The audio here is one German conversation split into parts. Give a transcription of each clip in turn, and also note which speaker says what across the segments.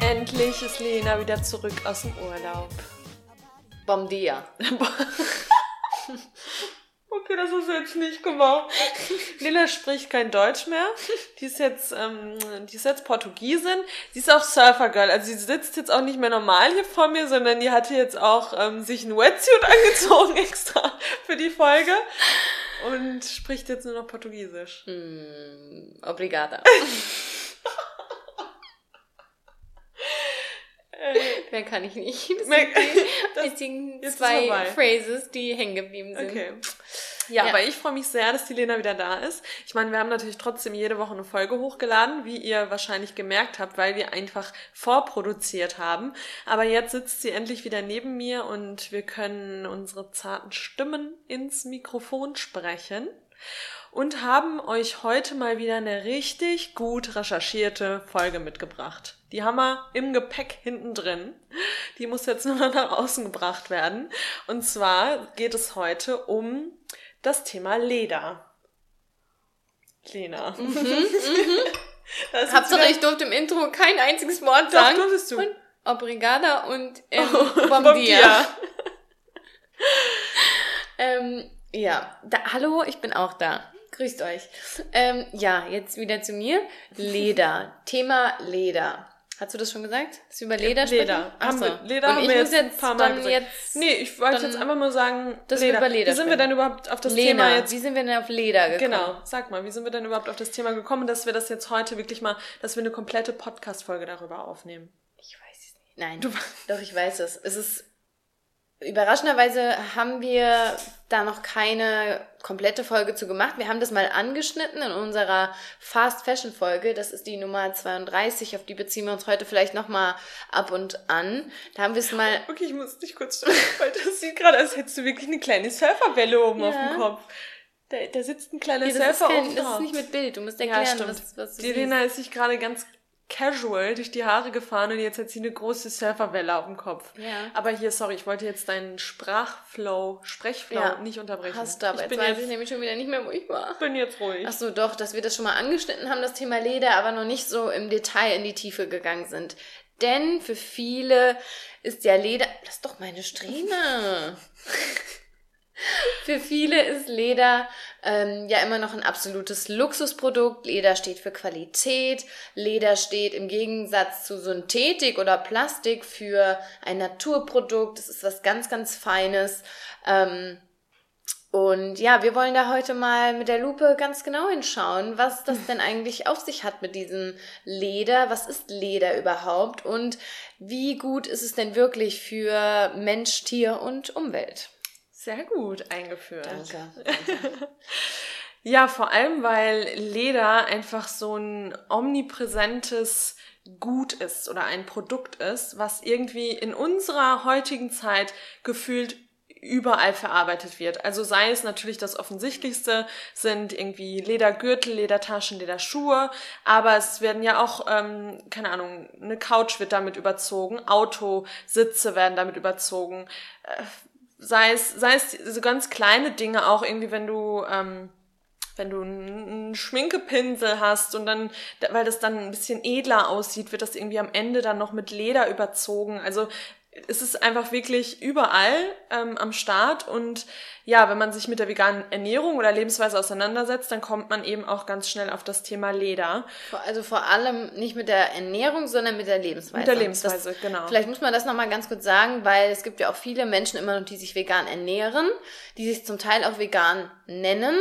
Speaker 1: Endlich ist Lena wieder zurück aus dem Urlaub.
Speaker 2: Bom dia.
Speaker 1: Das hast du jetzt nicht gemacht. Lena spricht kein Deutsch mehr. Die ist jetzt, ähm, die ist jetzt Portugiesin. Sie ist auch Surfergirl. Also sie sitzt jetzt auch nicht mehr normal hier vor mir, sondern die hatte jetzt auch ähm, sich ein Wetsuit angezogen extra für die Folge und spricht jetzt nur noch Portugiesisch.
Speaker 2: Mm, obrigada. Mehr kann ich nicht. Das
Speaker 1: Mehr-
Speaker 2: sind die
Speaker 1: das- jetzt ist
Speaker 2: zwei. Phrases, die hängen geblieben sind.
Speaker 1: Okay. Ja,
Speaker 2: Ja.
Speaker 1: aber ich freue mich sehr, dass die Lena wieder da ist. Ich meine, wir haben natürlich trotzdem jede Woche eine Folge hochgeladen, wie ihr wahrscheinlich gemerkt habt, weil wir einfach vorproduziert haben. Aber jetzt sitzt sie endlich wieder neben mir und wir können unsere zarten Stimmen ins Mikrofon sprechen und haben euch heute mal wieder eine richtig gut recherchierte Folge mitgebracht. Die haben wir im Gepäck hinten drin. Die muss jetzt nur noch nach außen gebracht werden. Und zwar geht es heute um das Thema Leder. Lena. Ist jetzt
Speaker 2: Hauptsache, ich durfte im Intro kein einziges Wort
Speaker 1: Doch,
Speaker 2: sagen.
Speaker 1: durftest du.
Speaker 2: Und obrigada und ähm,
Speaker 1: Bom
Speaker 2: bom dia. Ähm, ja, da, hallo, ich bin auch da. Grüßt euch. Ähm, ja, jetzt wieder zu mir. Leder. Thema Leder. Hast du das schon gesagt? Dass wir über Leder sprechen?
Speaker 1: Leder.
Speaker 2: Ach
Speaker 1: Haben wir, Leder
Speaker 2: Und
Speaker 1: haben
Speaker 2: ich
Speaker 1: wir jetzt, ein paar Mal gesagt.
Speaker 2: jetzt
Speaker 1: nee, ich wollte jetzt einfach nur sagen,
Speaker 2: dass wir über Leder
Speaker 1: Wie sind wir
Speaker 2: sprechen.
Speaker 1: denn überhaupt auf das
Speaker 2: Lena.
Speaker 1: Thema jetzt
Speaker 2: Wie sind wir denn auf Leder gekommen?
Speaker 1: Genau, sag mal, wie sind wir denn überhaupt auf das Thema gekommen, dass wir das jetzt heute wirklich mal, dass wir eine komplette Podcast-Folge darüber aufnehmen?
Speaker 2: Ich weiß es nicht. Nein, doch, ich weiß es. Es ist überraschenderweise haben wir da noch keine komplette Folge zu gemacht. Wir haben das mal angeschnitten in unserer Fast Fashion Folge. Das ist die Nummer 32, auf die beziehen wir uns heute vielleicht noch mal ab und an. Da haben wir es mal
Speaker 1: Okay, ich muss dich kurz stoppen, weil das sieht gerade, als hättest du wirklich eine kleine Surferwelle oben auf
Speaker 2: Ja.
Speaker 1: dem Kopf. Da, da sitzt ein kleiner
Speaker 2: Nee, das, ist
Speaker 1: Surfer
Speaker 2: kein,
Speaker 1: oben
Speaker 2: das
Speaker 1: drauf.
Speaker 2: ist nicht mit Bild. Du musst
Speaker 1: ja,
Speaker 2: erklären,
Speaker 1: stimmt.
Speaker 2: was, was du
Speaker 1: Die
Speaker 2: siehst.
Speaker 1: Lena ist sich gerade ganz casual durch die Haare gefahren und jetzt hat sie eine große Surferwelle auf dem Kopf.
Speaker 2: Ja.
Speaker 1: Aber hier, sorry, ich wollte jetzt deinen Sprachflow, Sprechflow
Speaker 2: Ja.
Speaker 1: nicht unterbrechen.
Speaker 2: Hast du, aber
Speaker 1: ich
Speaker 2: jetzt
Speaker 1: bin
Speaker 2: weiß
Speaker 1: jetzt,
Speaker 2: ich nämlich schon wieder nicht mehr, wo ich war.
Speaker 1: bin jetzt ruhig.
Speaker 2: Ach so, doch, dass wir das schon mal angeschnitten haben, das Thema Leder, aber noch nicht so im Detail in die Tiefe gegangen sind. Denn für viele ist ja Leder. Lass doch meine Strähne. für viele ist Leder ähm, ja immer noch ein absolutes Luxusprodukt. Leder steht für Qualität. Leder steht im Gegensatz zu Synthetik oder Plastik für ein Naturprodukt. Es ist was ganz, ganz Feines. Ähm, und ja, wir wollen da heute mal mit der Lupe ganz genau hinschauen, was das denn eigentlich auf sich hat mit diesem Leder. Was ist Leder überhaupt? Und wie gut ist es denn wirklich für Mensch, Tier und Umwelt?
Speaker 1: Sehr gut eingeführt.
Speaker 2: Danke.
Speaker 1: Ja, vor allem, weil Leder einfach so ein omnipräsentes Gut ist oder ein Produkt ist, was irgendwie in unserer heutigen Zeit gefühlt überall verarbeitet wird. Also sei es natürlich das Offensichtlichste sind irgendwie Ledergürtel, Ledertaschen, Lederschuhe, aber es werden ja auch, ähm, keine Ahnung, eine Couch wird damit überzogen, Autositze werden damit überzogen, äh, sei es, sei es so ganz kleine Dinge auch irgendwie, wenn du ähm, wenn du einen Schminkepinsel hast und dann, weil das dann ein bisschen edler aussieht, wird das irgendwie am Ende dann noch mit Leder überzogen. Also es ist einfach wirklich überall ähm, am Start und ja, wenn man sich mit der veganen Ernährung oder Lebensweise auseinandersetzt, dann kommt man eben auch ganz schnell auf das Thema Leder.
Speaker 2: Also vor allem nicht mit der Ernährung, sondern mit der Lebensweise.
Speaker 1: Mit der Lebensweise,
Speaker 2: das,
Speaker 1: genau.
Speaker 2: Vielleicht muss man das nochmal ganz kurz sagen, weil es gibt ja auch viele Menschen immer noch, die sich vegan ernähren, die sich zum Teil auch vegan nennen,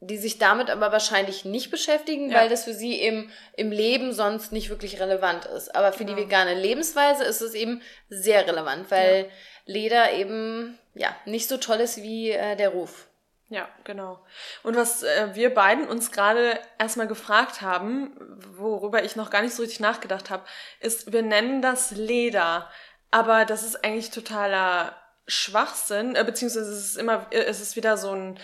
Speaker 2: die sich damit aber wahrscheinlich nicht beschäftigen,
Speaker 1: Ja.
Speaker 2: weil das für sie eben im Leben sonst nicht wirklich relevant ist. Aber für
Speaker 1: Genau.
Speaker 2: die vegane Lebensweise ist es eben sehr relevant, weil Leder eben ja nicht so toll ist wie äh, der Ruf.
Speaker 1: Ja, genau. Und was äh, wir beiden uns gerade erstmal gefragt haben, worüber ich noch gar nicht so richtig nachgedacht habe, ist, wir nennen das Leder, aber das ist eigentlich totaler Schwachsinn, äh, beziehungsweise es ist immer, äh, es ist wieder so ein,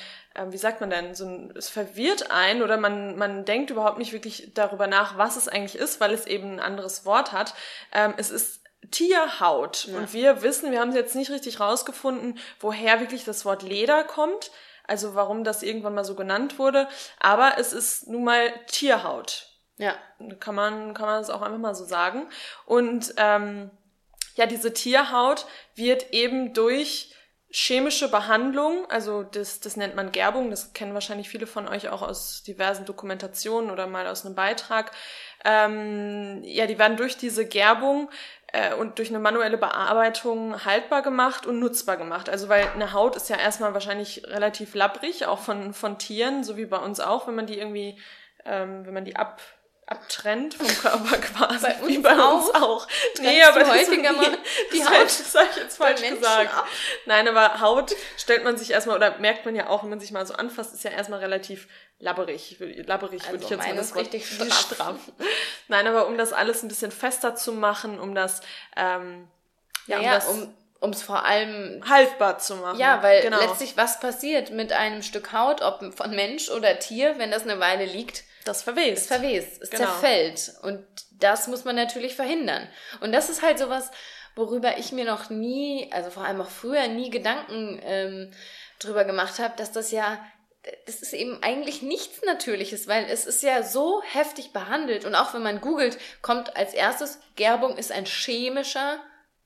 Speaker 1: wie sagt man denn, so ein, es verwirrt ein oder man, man denkt überhaupt nicht wirklich darüber nach, was es eigentlich ist, weil es eben ein anderes Wort hat. Ähm, es ist Tierhaut. Und wir wissen, wir haben jetzt nicht richtig rausgefunden, woher wirklich das Wort Leder kommt. also warum das irgendwann mal so genannt wurde. Aber es ist nun mal Tierhaut.
Speaker 2: Ja.
Speaker 1: Kann man, kann man das auch einfach mal so sagen. Und ähm, ja, diese Tierhaut wird eben durch chemische Behandlung, also das, das nennt man Gerbung, das kennen wahrscheinlich viele von euch auch aus diversen Dokumentationen oder mal aus einem Beitrag. Ähm, ja, die werden durch diese Gerbung äh, und durch eine manuelle Bearbeitung haltbar gemacht und nutzbar gemacht. Also weil eine Haut ist ja erstmal wahrscheinlich relativ labbrig, auch von, von Tieren, so wie bei uns auch, wenn man die irgendwie, ähm, wenn man die ab abtrennt vom Körper quasi.
Speaker 2: Bei wie bei auch. uns auch. Nee, aber häufiger mal
Speaker 1: die Haut. Das habe ich jetzt falsch gesagt. Ab. Nein, aber Haut stellt man sich erstmal, oder merkt man ja auch, wenn man sich mal so anfasst, ist ja erstmal relativ labberig. Labberig also würde ich jetzt mal das
Speaker 2: richtig straff. straff.
Speaker 1: Nein, aber um das alles ein bisschen fester zu machen, um das, ähm,
Speaker 2: ja, naja, um das um um es vor allem
Speaker 1: haltbar zu machen.
Speaker 2: Ja, weil genau. letztlich was passiert mit einem Stück Haut, ob von Mensch oder Tier, wenn das eine Weile liegt,
Speaker 1: das verwest.
Speaker 2: Es verwest, es genau. zerfällt. Und das muss man natürlich verhindern. Und das ist halt sowas, worüber ich mir noch nie, also vor allem auch früher nie Gedanken ähm, drüber gemacht habe, dass das ja, das ist eben eigentlich nichts Natürliches, weil es ist ja so heftig behandelt. Und auch wenn man googelt, kommt als erstes, Gerbung ist ein chemischer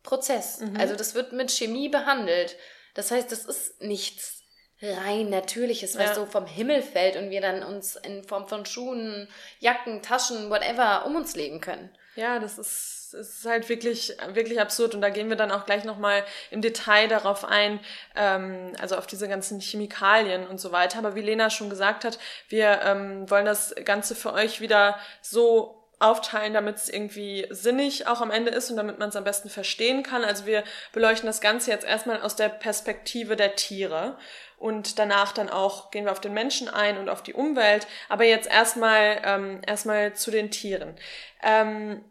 Speaker 2: Prozess. Mhm. Also das wird mit Chemie behandelt. Das heißt, das ist nichts rein Natürliches, was ja. so vom Himmel fällt und wir dann uns in Form von Schuhen, Jacken, Taschen, whatever um uns legen können.
Speaker 1: Ja, das ist, ist halt wirklich, wirklich absurd. Und da gehen wir dann auch gleich nochmal im Detail darauf ein, ähm, also auf diese ganzen Chemikalien und so weiter. Aber wie Lena schon gesagt hat, wir ähm, wollen das Ganze für euch wieder so aufteilen, damit es irgendwie sinnig auch am Ende ist und damit man es am besten verstehen kann. Also wir beleuchten das Ganze jetzt erstmal aus der Perspektive der Tiere und danach dann auch gehen wir auf den Menschen ein und auf die Umwelt. Aber jetzt erstmal ähm, erstmal zu den Tieren. Ähm,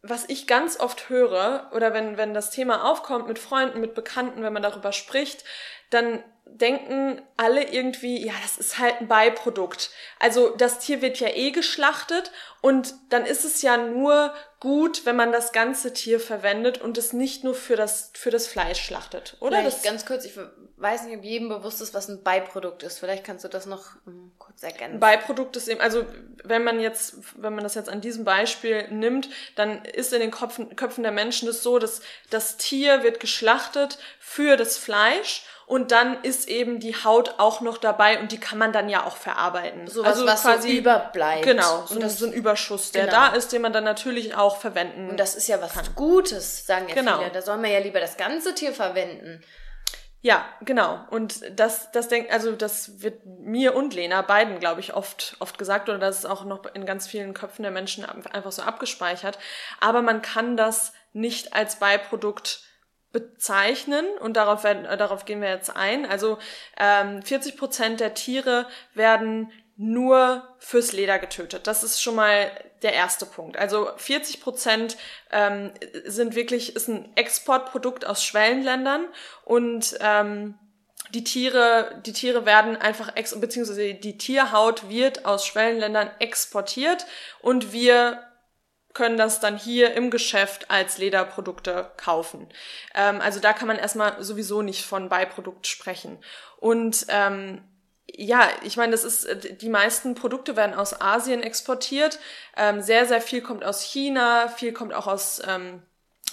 Speaker 1: was ich ganz oft höre oder wenn wenn das Thema aufkommt mit Freunden, mit Bekannten, wenn man darüber spricht, dann denken alle irgendwie, ja, das ist halt ein Beiprodukt. Also das Tier wird ja eh geschlachtet und dann ist es ja nur gut, wenn man das ganze Tier verwendet und es nicht nur für das, für das Fleisch schlachtet, oder?
Speaker 2: Vielleicht das ganz kurz, ich weiß nicht, ob jedem bewusst ist, was ein Beiprodukt ist. Vielleicht kannst du das noch um, kurz ergänzen.
Speaker 1: Beiprodukt ist eben, also wenn man jetzt, wenn man das jetzt an diesem Beispiel nimmt, dann ist in den Köpfen, Köpfen der Menschen das so, dass das Tier wird geschlachtet für das Fleisch und dann ist eben die Haut auch noch dabei und die kann man dann ja auch verarbeiten.
Speaker 2: So was, also was quasi so überbleibt.
Speaker 1: Genau, so, das, so ein Überschuss, der genau. da ist, den man dann natürlich auch verwenden
Speaker 2: Und das ist ja was kann. Gutes, sagen ja genau. viele. Da soll man ja lieber das ganze Tier verwenden.
Speaker 1: Ja, genau. Und das, das denkt, also das wird mir und Lena beiden, glaube ich, oft, oft gesagt oder das ist auch noch in ganz vielen Köpfen der Menschen einfach so abgespeichert. Aber man kann das nicht als Beiprodukt bezeichnen und darauf, werden, äh, darauf gehen wir jetzt ein. Also ähm, 40 Prozent der Tiere werden nur fürs Leder getötet. Das ist schon mal der erste Punkt. Also 40 Prozent ähm, sind wirklich ist ein Exportprodukt aus Schwellenländern und ähm, die Tiere, die Tiere werden einfach ex beziehungsweise die Tierhaut wird aus Schwellenländern exportiert und wir können das dann hier im Geschäft als Lederprodukte kaufen. Ähm, also da kann man erstmal sowieso nicht von Beiprodukt sprechen. Und ähm, ja, ich meine, das ist, die meisten Produkte werden aus Asien exportiert. Ähm, sehr, sehr viel kommt aus China, viel kommt auch aus, ähm,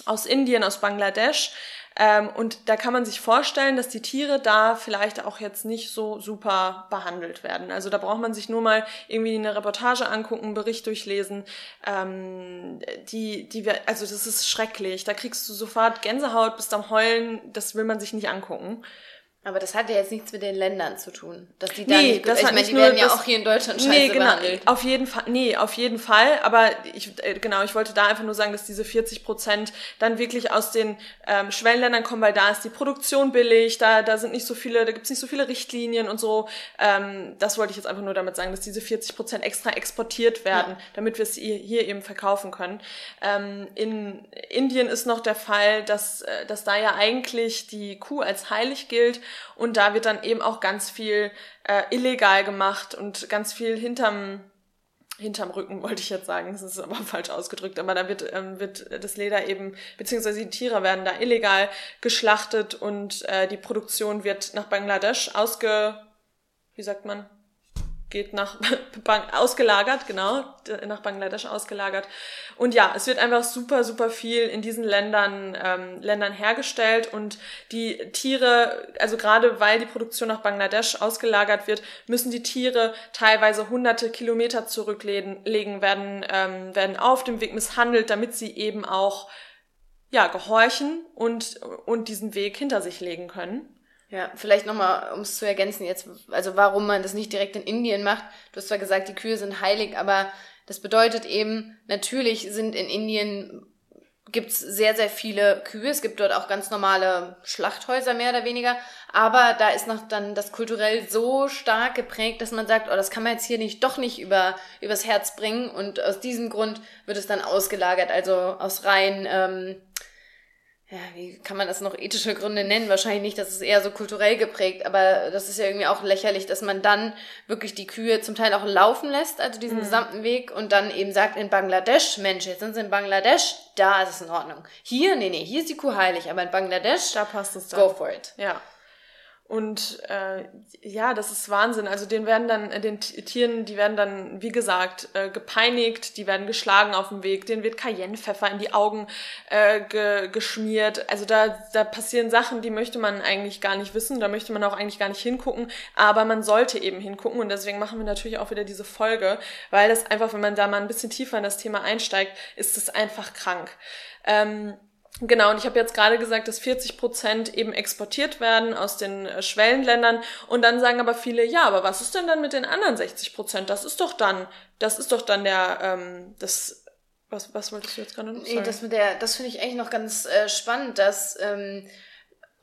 Speaker 1: aus Indien, aus Bangladesch. Ähm, und da kann man sich vorstellen, dass die Tiere da vielleicht auch jetzt nicht so super behandelt werden. Also da braucht man sich nur mal irgendwie eine Reportage angucken, einen Bericht durchlesen. Ähm, die, die, also das ist schrecklich. Da kriegst du sofort Gänsehaut, bist am Heulen. Das will man sich nicht angucken.
Speaker 2: Aber das hat ja jetzt nichts mit den Ländern zu tun, dass die da nee, nicht, das ich hat meine, die werden ja auch hier in Deutschland scheiße nee,
Speaker 1: genau,
Speaker 2: behandelt.
Speaker 1: Auf jeden Fall, nee, auf jeden Fall. Aber ich, äh, genau, ich wollte da einfach nur sagen, dass diese 40 Prozent dann wirklich aus den ähm, Schwellenländern kommen, weil da ist die Produktion billig, da, da sind nicht so viele, da gibt's nicht so viele Richtlinien und so. Ähm, das wollte ich jetzt einfach nur damit sagen, dass diese 40 Prozent extra exportiert werden, ja. damit wir es hier eben verkaufen können. Ähm, in Indien ist noch der Fall, dass, äh, dass da ja eigentlich die Kuh als heilig gilt und da wird dann eben auch ganz viel äh, illegal gemacht und ganz viel hinterm hinterm Rücken wollte ich jetzt sagen, das ist aber falsch ausgedrückt, aber da wird, ähm, wird das Leder eben, beziehungsweise die Tiere werden da illegal geschlachtet und äh, die Produktion wird nach Bangladesch ausge, wie sagt man, geht nach ausgelagert, genau, nach Bangladesch ausgelagert. Und ja, es wird einfach super, super viel in diesen Ländern, ähm, Ländern hergestellt und die Tiere, also gerade weil die Produktion nach Bangladesch ausgelagert wird, müssen die Tiere teilweise hunderte Kilometer zurücklegen, werden, ähm, werden auf dem Weg misshandelt, damit sie eben auch ja, gehorchen und, und diesen Weg hinter sich legen können.
Speaker 2: Ja, vielleicht nochmal, um es zu ergänzen jetzt, also warum man das nicht direkt in Indien macht. Du hast zwar gesagt, die Kühe sind heilig, aber das bedeutet eben, natürlich sind in Indien gibt's sehr, sehr viele Kühe. Es gibt dort auch ganz normale Schlachthäuser, mehr oder weniger. Aber da ist noch dann das kulturell so stark geprägt, dass man sagt, oh, das kann man jetzt hier nicht, doch nicht über, übers Herz bringen. Und aus diesem Grund wird es dann ausgelagert. Also aus rein, ähm, ja, wie kann man das noch ethische Gründe nennen? Wahrscheinlich nicht, das ist eher so kulturell geprägt, aber das ist ja irgendwie auch lächerlich, dass man dann wirklich die Kühe zum Teil auch laufen lässt, also diesen mhm. gesamten Weg und dann eben sagt in Bangladesch, Mensch, jetzt sind sie in Bangladesch, da ist es in Ordnung. Hier, nee, nee, hier ist die Kuh heilig, aber in Bangladesch,
Speaker 1: da passt es
Speaker 2: dann. Go for it.
Speaker 1: Ja. Und äh, ja, das ist Wahnsinn. Also den werden dann, äh, den Tieren, die werden dann, wie gesagt, äh, gepeinigt, die werden geschlagen auf dem Weg, denen wird Cayennepfeffer in die Augen äh, ge geschmiert. Also da, da passieren Sachen, die möchte man eigentlich gar nicht wissen, da möchte man auch eigentlich gar nicht hingucken, aber man sollte eben hingucken und deswegen machen wir natürlich auch wieder diese Folge, weil das einfach, wenn man da mal ein bisschen tiefer in das Thema einsteigt, ist es einfach krank. Ähm, Genau, und ich habe jetzt gerade gesagt, dass 40 Prozent eben exportiert werden aus den äh, Schwellenländern. Und dann sagen aber viele, ja, aber was ist denn dann mit den anderen 60 Prozent? Das ist doch dann, das ist doch dann der, ähm, das, was, was wolltest du jetzt gerade noch sagen?
Speaker 2: Nee, das mit der, das finde ich eigentlich noch ganz äh, spannend, dass ähm,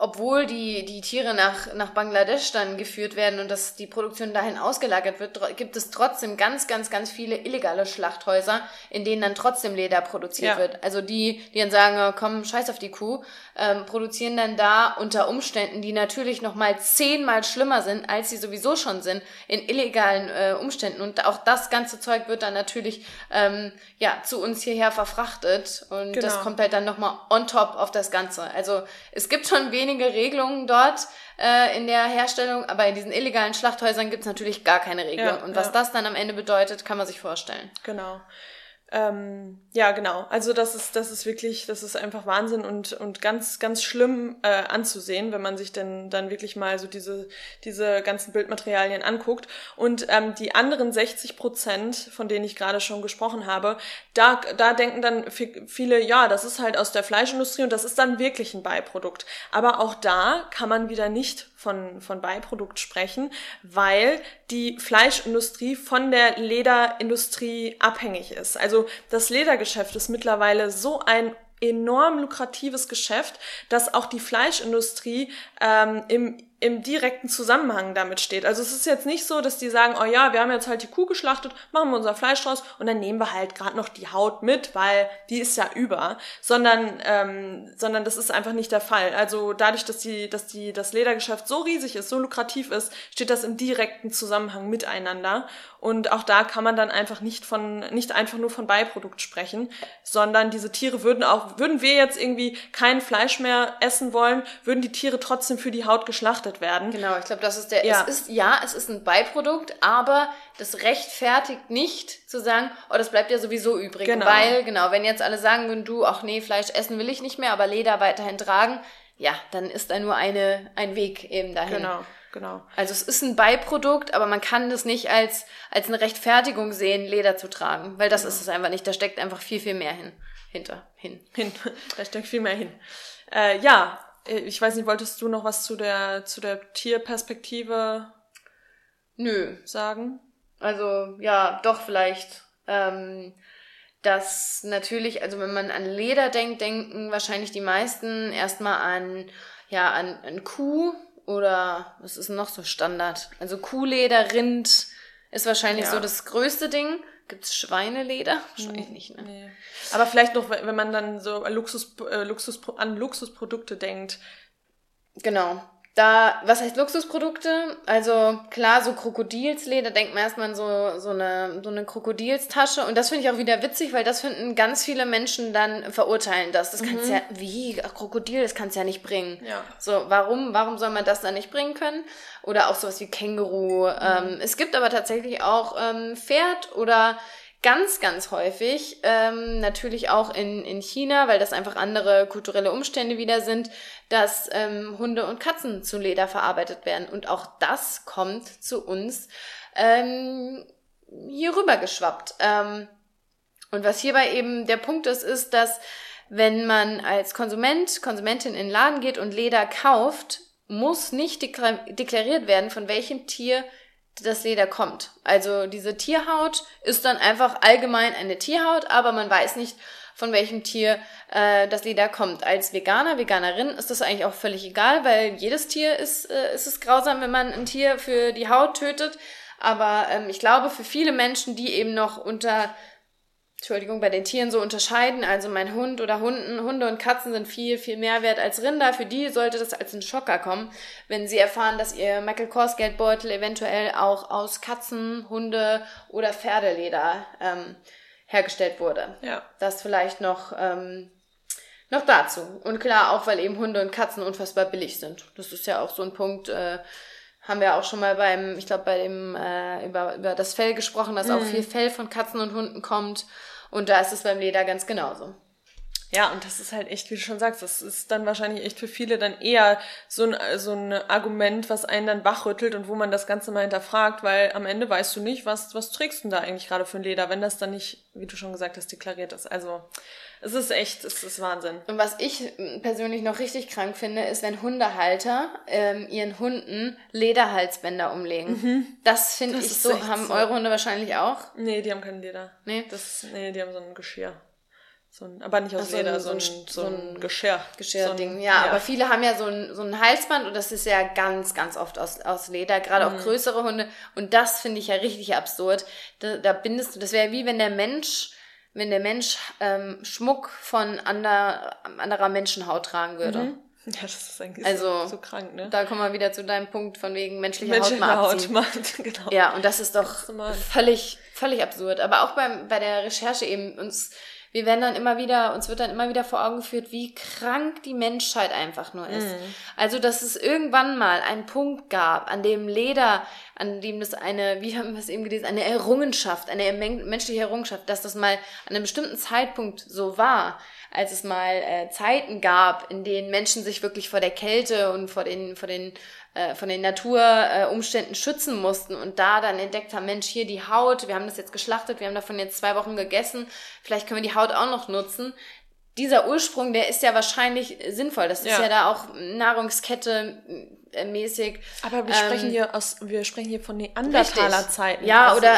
Speaker 2: obwohl die, die Tiere nach, nach Bangladesch dann geführt werden und dass die Produktion dahin ausgelagert wird, gibt es trotzdem ganz, ganz, ganz viele illegale Schlachthäuser, in denen dann trotzdem Leder produziert ja. wird. Also die, die dann sagen, oh, komm, scheiß auf die Kuh, ähm, produzieren dann da unter Umständen, die natürlich nochmal zehnmal schlimmer sind, als sie sowieso schon sind, in illegalen äh, Umständen. Und auch das ganze Zeug wird dann natürlich ähm, ja zu uns hierher verfrachtet und genau. das kommt halt dann nochmal on top auf das Ganze. Also es gibt schon wenig wenige Regelungen dort äh, in der Herstellung, aber in diesen illegalen Schlachthäusern gibt es natürlich gar keine Regelung. Ja, und was ja. das dann am Ende bedeutet, kann man sich vorstellen.
Speaker 1: Genau. Ähm, ja, genau. Also das ist, das ist wirklich, das ist einfach Wahnsinn und, und ganz, ganz schlimm äh, anzusehen, wenn man sich denn dann wirklich mal so diese, diese ganzen Bildmaterialien anguckt. Und ähm, die anderen 60 Prozent, von denen ich gerade schon gesprochen habe, da, da denken dann viele, ja, das ist halt aus der Fleischindustrie und das ist dann wirklich ein Beiprodukt. Aber auch da kann man wieder nicht von, von Beiprodukt sprechen, weil die Fleischindustrie von der Lederindustrie abhängig ist. Also das Ledergeschäft ist mittlerweile so ein enorm lukratives Geschäft, dass auch die Fleischindustrie ähm, im im direkten Zusammenhang damit steht. Also es ist jetzt nicht so, dass die sagen, oh ja, wir haben jetzt halt die Kuh geschlachtet, machen wir unser Fleisch draus und dann nehmen wir halt gerade noch die Haut mit, weil die ist ja über, sondern ähm, sondern das ist einfach nicht der Fall. Also dadurch, dass die dass die das Ledergeschäft so riesig ist, so lukrativ ist, steht das im direkten Zusammenhang miteinander und auch da kann man dann einfach nicht von nicht einfach nur von Beiprodukt sprechen, sondern diese Tiere würden auch würden wir jetzt irgendwie kein Fleisch mehr essen wollen, würden die Tiere trotzdem für die Haut geschlachtet betrachtet werden.
Speaker 2: Genau, ich glaube, das ist der. Ja. Es ist ja, es ist ein Beiprodukt, aber das rechtfertigt nicht zu sagen, oh, das bleibt ja sowieso übrig. Genau. Weil, genau, wenn jetzt alle sagen würden, du, ach nee, Fleisch essen will ich nicht mehr, aber Leder weiterhin tragen, ja, dann ist da nur eine, ein Weg eben dahin.
Speaker 1: Genau. Genau.
Speaker 2: Also es ist ein Beiprodukt, aber man kann das nicht als, als eine Rechtfertigung sehen, Leder zu tragen, weil das genau. ist es einfach nicht. Da steckt einfach viel, viel mehr hin. Hinter, hin.
Speaker 1: Hin. Da steckt viel mehr hin. Äh, ja, ich weiß nicht, wolltest du noch was zu der, zu der Tierperspektive
Speaker 2: Nö.
Speaker 1: sagen?
Speaker 2: Also, ja, doch vielleicht. Ähm, dass natürlich, also wenn man an Leder denkt, denken wahrscheinlich die meisten erstmal an, ja, an, an Kuh oder was ist noch so Standard? Also Kuhleder, Rind ist wahrscheinlich ja. so das größte Ding. Gibt es Schweineleder? Wahrscheinlich nicht, ne? Nee.
Speaker 1: Aber vielleicht noch, wenn man dann so Luxus, äh, Luxus, an Luxusprodukte denkt.
Speaker 2: Genau. Da, was heißt Luxusprodukte? Also klar, so Krokodilsleder, denkt man erstmal an so, so, eine, so eine Krokodilstasche. Und das finde ich auch wieder witzig, weil das finden ganz viele Menschen dann verurteilen das. Das mhm. kannst ja, wie, Krokodil, das kannst ja nicht bringen. Ja. So, warum, warum soll man das dann nicht bringen können? Oder auch sowas wie Känguru. Mhm. Ähm, es gibt aber tatsächlich auch ähm, Pferd oder ganz, ganz häufig, ähm, natürlich auch in, in China, weil das einfach andere kulturelle Umstände wieder sind, dass ähm, Hunde und Katzen zu Leder verarbeitet werden. Und auch das kommt zu uns ähm, hier rüber geschwappt. Ähm, und was hierbei eben der Punkt ist, ist, dass wenn man als Konsument, Konsumentin in den Laden geht und Leder kauft, muss nicht deklariert werden, von welchem Tier das Leder kommt. Also diese Tierhaut ist dann einfach allgemein eine Tierhaut, aber man weiß nicht, von welchem Tier äh, das Leder kommt. Als Veganer, Veganerin ist das eigentlich auch völlig egal, weil jedes Tier ist, äh, ist es grausam, wenn man ein Tier für die Haut tötet. Aber ähm, ich glaube, für viele Menschen, die eben noch unter Entschuldigung, bei den Tieren so unterscheiden. Also mein Hund oder Hunden, Hunde und Katzen sind viel, viel mehr wert als Rinder. Für die sollte das als ein Schocker kommen, wenn sie erfahren, dass ihr Michael Kors Geldbeutel eventuell auch aus Katzen, Hunde oder Pferdeleder ähm, hergestellt wurde. Ja. Das vielleicht noch, ähm, noch dazu. Und klar, auch weil eben Hunde und Katzen unfassbar billig sind. Das ist ja auch so ein Punkt, äh, haben wir auch schon mal beim, ich glaube, bei dem, äh, über, über das Fell gesprochen, dass mm. auch mhm. viel Fell von Katzen und Hunden kommt. Und da ist es beim Leder ganz genauso.
Speaker 1: Ja, und das ist halt echt, wie du schon sagst, das ist dann wahrscheinlich echt für viele dann eher so ein, so ein Argument, was einen dann wachrüttelt und wo man das Ganze mal hinterfragt, weil am Ende weißt du nicht, was, was trägst du da eigentlich gerade für ein Leder, wenn das dann nicht, wie du schon gesagt hast, deklariert ist. Also, es ist echt, es ist Wahnsinn.
Speaker 2: Und was ich persönlich noch richtig krank finde, ist, wenn Hundehalter ähm, ihren Hunden Lederhalsbänder umlegen. Mhm. Das finde ich so. Haben so. eure Hunde wahrscheinlich auch?
Speaker 1: Nee, die haben kein Leder. Nee? Das, nee, die haben so ein Geschirr. So ein, aber nicht aus Ach, Leder, so ein, so ein, so ein Geschirr.
Speaker 2: Geschirrding, so ja, ja, Aber viele haben ja so ein, so ein Halsband und das ist ja ganz, ganz oft aus, aus Leder, gerade mhm. auch größere Hunde. Und das finde ich ja richtig absurd. Da, da bindest du, das wäre wie wenn der Mensch, wenn der Mensch ähm, Schmuck von ander, anderer Menschenhaut tragen würde. Mhm. Ja, das ist eigentlich also, so, krank, ne? Da kommen wir wieder zu deinem Punkt von wegen menschlicher Menschliche Haut Haut macht, genau. Ja, und das ist doch völlig, völlig absurd. Aber auch beim, bei der Recherche eben uns wir werden dann immer wieder, uns wird dann immer wieder vor Augen geführt, wie krank die Menschheit einfach nur ist. Mhm. Also, dass es irgendwann mal einen Punkt gab, an dem Leder, an dem das eine, wie haben wir es eben gelesen, eine Errungenschaft, eine menschliche Errungenschaft, dass das mal an einem bestimmten Zeitpunkt so war, als es mal äh, Zeiten gab, in denen Menschen sich wirklich vor der Kälte und vor den, vor den äh, von den Naturumständen äh, schützen mussten und da dann entdeckt haben, Mensch, hier die Haut, wir haben das jetzt geschlachtet, wir haben davon jetzt zwei Wochen gegessen, vielleicht können wir die Haut auch noch nutzen. Dieser Ursprung, der ist ja wahrscheinlich sinnvoll. Das ist ja, ja da auch Nahrungskette äh, mäßig.
Speaker 1: Aber wir sprechen ähm, hier aus, wir sprechen hier von Neandertaler Zeiten.
Speaker 2: Ja, also, oder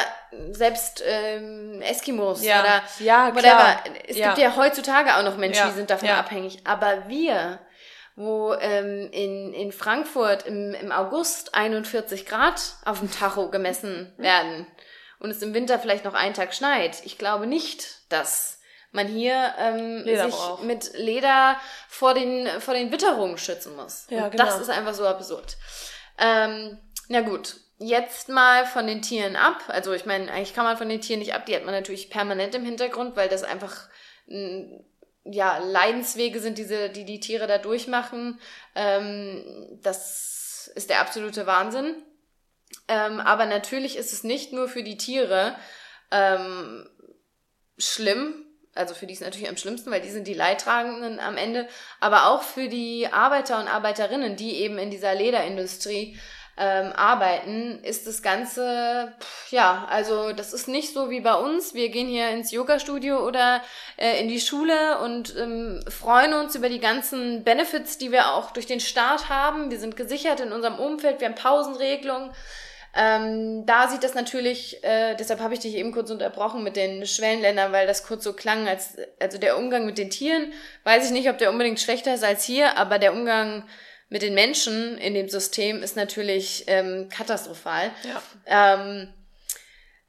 Speaker 2: selbst ähm, Eskimos ja. oder ja, whatever. Klar. Es ja. gibt ja heutzutage auch noch Menschen, die sind davon abhängig. Aber wir, wo ähm, in, in Frankfurt im, im August 41 Grad auf dem Tacho gemessen werden und es im Winter vielleicht noch einen Tag schneit. Ich glaube nicht, dass man hier ähm, sich braucht. mit Leder vor den, vor den Witterungen schützen muss. Ja, genau. Das ist einfach so absurd. Ähm, na gut, jetzt mal von den Tieren ab. Also ich meine, eigentlich kann man von den Tieren nicht ab. Die hat man natürlich permanent im Hintergrund, weil das einfach ja, Leidenswege sind diese, die die Tiere da durchmachen. Ähm, das ist der absolute Wahnsinn. Ähm, aber natürlich ist es nicht nur für die Tiere ähm, schlimm, also für die ist es natürlich am schlimmsten, weil die sind die Leidtragenden am Ende, aber auch für die Arbeiter und Arbeiterinnen, die eben in dieser Lederindustrie ähm, arbeiten, ist das Ganze, pff, ja, also das ist nicht so wie bei uns. Wir gehen hier ins Yoga-Studio oder äh, in die Schule und ähm, freuen uns über die ganzen Benefits, die wir auch durch den Staat haben. Wir sind gesichert in unserem Umfeld, wir haben Pausenregelungen. Ähm, da sieht das natürlich, äh, deshalb habe ich dich eben kurz unterbrochen mit den Schwellenländern, weil das kurz so klang, als also der Umgang mit den Tieren, weiß ich nicht, ob der unbedingt schlechter ist als hier, aber der Umgang mit den Menschen in dem System ist natürlich ähm, katastrophal. Ja. Ähm,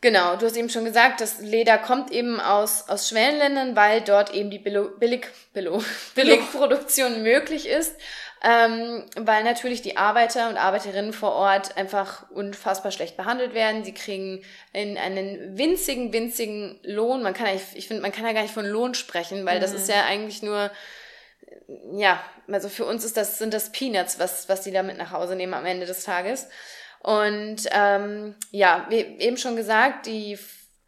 Speaker 2: genau, du hast eben schon gesagt, das Leder kommt eben aus, aus Schwellenländern, weil dort eben die Billo, Billig, Billo, Billigproduktion möglich ist. ähm, weil natürlich die Arbeiter und Arbeiterinnen vor Ort einfach unfassbar schlecht behandelt werden. Sie kriegen in einen winzigen, winzigen Lohn. Man kann ja, ich finde, man kann ja gar nicht von Lohn sprechen, weil mhm. das ist ja eigentlich nur, ja, also für uns ist das, sind das Peanuts, was, was die da mit nach Hause nehmen am Ende des Tages. Und ähm, ja, wie eben schon gesagt, die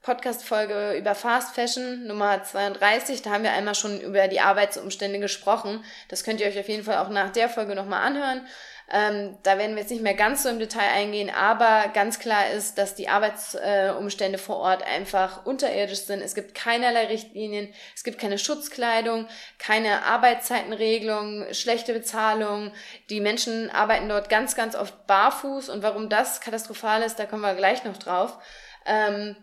Speaker 2: Podcast-Folge über Fast Fashion Nummer 32. Da haben wir einmal schon über die Arbeitsumstände gesprochen. Das könnt ihr euch auf jeden Fall auch nach der Folge nochmal anhören. Ähm, da werden wir jetzt nicht mehr ganz so im Detail eingehen, aber ganz klar ist, dass die Arbeitsumstände äh, vor Ort einfach unterirdisch sind. Es gibt keinerlei Richtlinien, es gibt keine Schutzkleidung, keine Arbeitszeitenregelung, schlechte Bezahlung. Die Menschen arbeiten dort ganz, ganz oft barfuß und warum das katastrophal ist, da kommen wir gleich noch drauf. Ähm,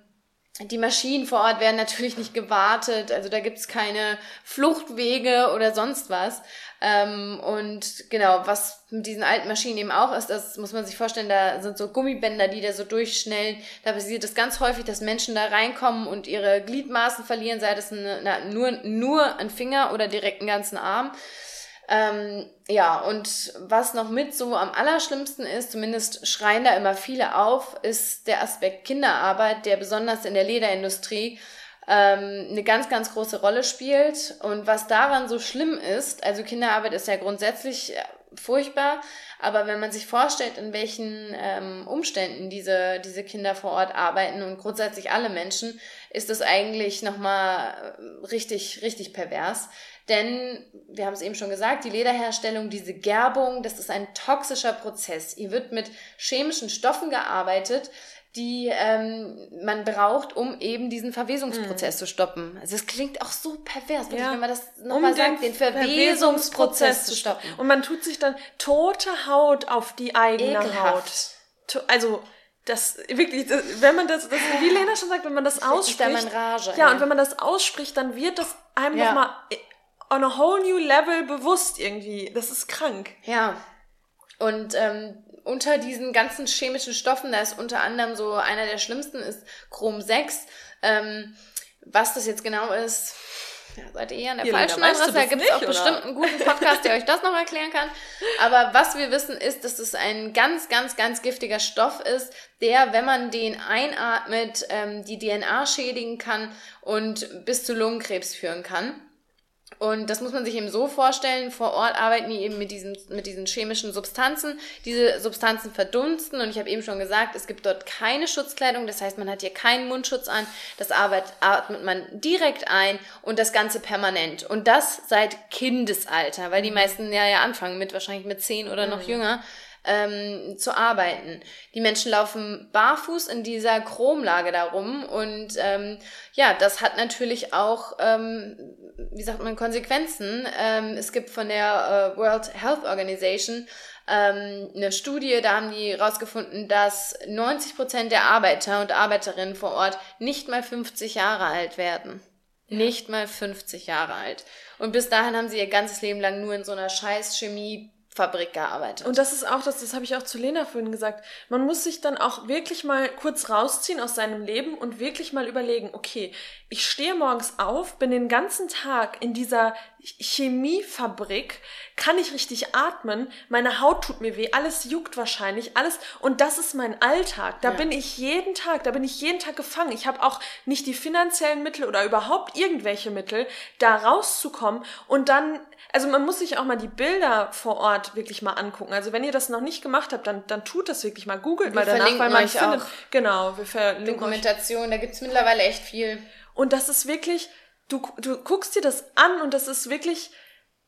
Speaker 2: die Maschinen vor Ort werden natürlich nicht gewartet, also da gibt's keine Fluchtwege oder sonst was. Ähm, und genau, was mit diesen alten Maschinen eben auch ist, das muss man sich vorstellen, da sind so Gummibänder, die da so durchschnellen. Da passiert es ganz häufig, dass Menschen da reinkommen und ihre Gliedmaßen verlieren, sei das eine, na, nur, nur ein Finger oder direkt einen ganzen Arm. Ähm, ja, und was noch mit so am allerschlimmsten ist, zumindest schreien da immer viele auf, ist der Aspekt Kinderarbeit, der besonders in der Lederindustrie ähm, eine ganz, ganz große Rolle spielt. Und was daran so schlimm ist, also Kinderarbeit ist ja grundsätzlich äh, furchtbar, aber wenn man sich vorstellt, in welchen ähm, Umständen diese, diese Kinder vor Ort arbeiten und grundsätzlich alle Menschen, ist das eigentlich nochmal äh, richtig, richtig pervers. Denn, wir haben es eben schon gesagt, die Lederherstellung, diese Gerbung, das ist ein toxischer Prozess. Hier wird mit chemischen Stoffen gearbeitet, die ähm, man braucht, um eben diesen Verwesungsprozess mm. zu stoppen. Also es klingt auch so pervers, ja. wenn man das nochmal um sagt, den Verwesungsprozess zu stoppen.
Speaker 1: Und man tut sich dann tote Haut auf die eigene Ekelhaft. Haut. Also das wirklich, das, wenn man das, das, wie Lena schon sagt, wenn man das ausspricht, ich da Rage, ja, ja, und wenn man das ausspricht, dann wird das einem ja. nochmal on a whole new level bewusst irgendwie. Das ist krank.
Speaker 2: Ja. Und ähm, unter diesen ganzen chemischen Stoffen, da ist unter anderem so einer der schlimmsten ist Chrom 6. Ähm, was das jetzt genau ist, ja, seid ihr eher an der ja, falschen Adresse. Da gibt es auch oder? bestimmt einen guten Podcast, der euch das noch erklären kann. Aber was wir wissen, ist, dass es ein ganz, ganz, ganz giftiger Stoff ist, der, wenn man den einatmet, ähm, die DNA schädigen kann und bis zu Lungenkrebs führen kann. Und das muss man sich eben so vorstellen, vor Ort arbeiten die eben mit diesen, mit diesen chemischen Substanzen. Diese Substanzen verdunsten und ich habe eben schon gesagt, es gibt dort keine Schutzkleidung, das heißt, man hat hier keinen Mundschutz an, das atmet man direkt ein und das Ganze permanent. Und das seit Kindesalter, weil die meisten ja, ja anfangen mit wahrscheinlich mit zehn oder noch mhm. jünger ähm, zu arbeiten. Die Menschen laufen barfuß in dieser Chromlage darum und ähm, ja, das hat natürlich auch, ähm, wie sagt man, Konsequenzen. Ähm, es gibt von der äh, World Health Organization ähm, eine Studie, da haben die rausgefunden, dass 90 Prozent der Arbeiter und Arbeiterinnen vor Ort nicht mal 50 Jahre alt werden. Ja. Nicht mal 50 Jahre alt. Und bis dahin haben sie ihr ganzes Leben lang nur in so einer scheiß Chemie Fabrik gearbeitet.
Speaker 1: Und das ist auch, das, das habe ich auch zu Lena vorhin gesagt, man muss sich dann auch wirklich mal kurz rausziehen aus seinem Leben und wirklich mal überlegen, okay, ich stehe morgens auf, bin den ganzen Tag in dieser Chemiefabrik, kann ich richtig atmen, meine Haut tut mir weh, alles juckt wahrscheinlich, alles und das ist mein Alltag. Da ja. bin ich jeden Tag, da bin ich jeden Tag gefangen. Ich habe auch nicht die finanziellen Mittel oder überhaupt irgendwelche Mittel, da rauszukommen und dann also man muss sich auch mal die Bilder vor Ort wirklich mal angucken. Also wenn ihr das noch nicht gemacht habt, dann, dann tut das wirklich mal. Googelt mal danach, weil man findet. Auch
Speaker 2: genau, wir verlinken Dokumentation, euch. da gibt's mittlerweile echt viel.
Speaker 1: Und das ist wirklich, du, du guckst dir das an und das ist wirklich,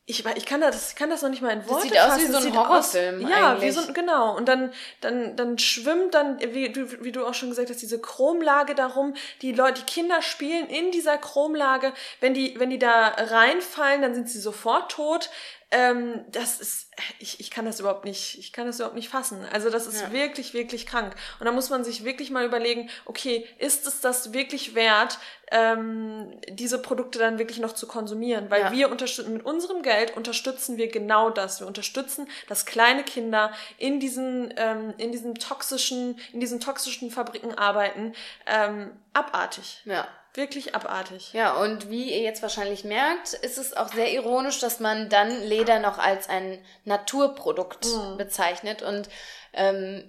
Speaker 1: ich, ich kann das, ich kann das noch nicht mal in Worte
Speaker 2: Das sieht aus wie so ein Horrorfilm.
Speaker 1: Aus, ja, wie so, genau. Und dann, dann, dann schwimmt dann, wie du, wie du auch schon gesagt hast, diese Chromlage darum. Die Leute, die Kinder spielen in dieser Chromlage. Wenn die, wenn die da reinfallen, dann sind sie sofort tot. Ähm, das ist, ich, ich kann das überhaupt nicht, ich kann das überhaupt nicht fassen. Also das ist ja. wirklich, wirklich krank. Und da muss man sich wirklich mal überlegen, okay, ist es das wirklich wert, ähm, diese Produkte dann wirklich noch zu konsumieren? Weil ja. wir unterstützen, mit unserem Geld unterstützen wir genau das. Wir unterstützen, dass kleine Kinder in diesen, ähm, in diesen toxischen, in diesen toxischen Fabriken arbeiten. Ähm, abartig.
Speaker 2: Ja.
Speaker 1: Wirklich abartig.
Speaker 2: Ja, und wie ihr jetzt wahrscheinlich merkt, ist es auch sehr ironisch, dass man dann Leder noch als ein Naturprodukt mhm. bezeichnet. Und ähm,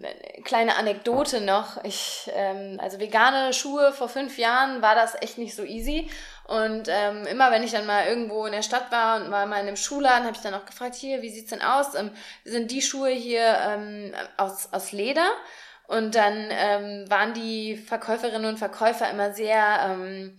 Speaker 2: kleine Anekdote noch. Ich, ähm, also vegane Schuhe vor fünf Jahren war das echt nicht so easy. Und ähm, immer wenn ich dann mal irgendwo in der Stadt war und war mal in einem Schuhladen, habe ich dann auch gefragt, hier, wie sieht's denn aus? Ähm, sind die Schuhe hier ähm, aus, aus Leder? Und dann ähm, waren die Verkäuferinnen und Verkäufer immer sehr, ähm,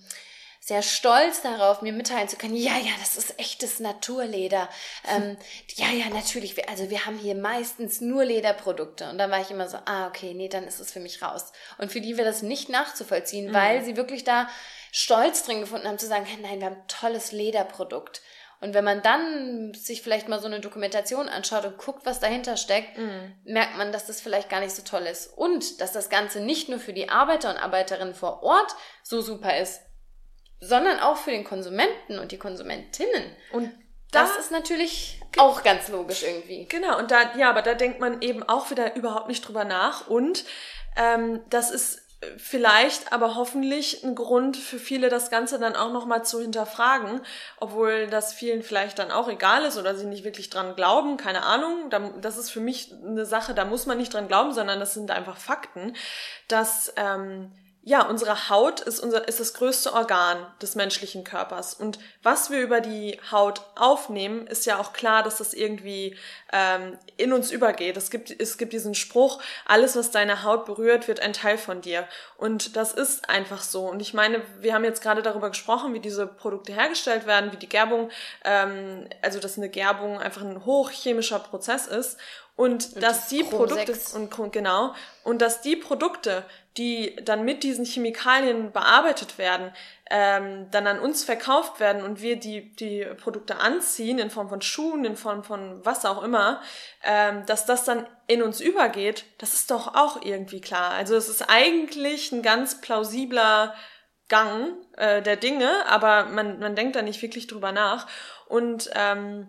Speaker 2: sehr stolz darauf, mir mitteilen zu können, ja, ja, das ist echtes Naturleder. Ähm, ja, ja, natürlich. Also wir haben hier meistens nur Lederprodukte. Und dann war ich immer so, ah, okay, nee, dann ist es für mich raus. Und für die wäre das nicht nachzuvollziehen, mhm. weil sie wirklich da Stolz drin gefunden haben, zu sagen, nein, wir haben ein tolles Lederprodukt. Und wenn man dann sich vielleicht mal so eine Dokumentation anschaut und guckt, was dahinter steckt, mhm. merkt man, dass das vielleicht gar nicht so toll ist. Und dass das Ganze nicht nur für die Arbeiter und Arbeiterinnen vor Ort so super ist, sondern auch für den Konsumenten und die Konsumentinnen. Und das da, ist natürlich auch ganz logisch irgendwie.
Speaker 1: Genau, und da, ja, aber da denkt man eben auch wieder überhaupt nicht drüber nach. Und ähm, das ist vielleicht, aber hoffentlich ein Grund für viele, das Ganze dann auch nochmal zu hinterfragen, obwohl das vielen vielleicht dann auch egal ist oder sie nicht wirklich dran glauben, keine Ahnung. Das ist für mich eine Sache, da muss man nicht dran glauben, sondern das sind einfach Fakten, dass ähm, ja, unsere Haut ist, unser, ist das größte Organ des menschlichen Körpers. Und was wir über die Haut aufnehmen, ist ja auch klar, dass das irgendwie ähm, in uns übergeht. Es gibt, es gibt diesen Spruch, alles, was deine Haut berührt, wird ein Teil von dir. Und das ist einfach so. Und ich meine, wir haben jetzt gerade darüber gesprochen, wie diese Produkte hergestellt werden, wie die Gerbung, ähm, also dass eine Gerbung einfach ein hochchemischer Prozess ist. Und, und dass die Produkte, 6. und genau, und dass die Produkte, die dann mit diesen Chemikalien bearbeitet werden, ähm, dann an uns verkauft werden und wir die, die Produkte anziehen in Form von Schuhen, in Form von was auch immer, ähm, dass das dann in uns übergeht, das ist doch auch irgendwie klar. Also es ist eigentlich ein ganz plausibler Gang äh, der Dinge, aber man, man denkt da nicht wirklich drüber nach. Und ähm,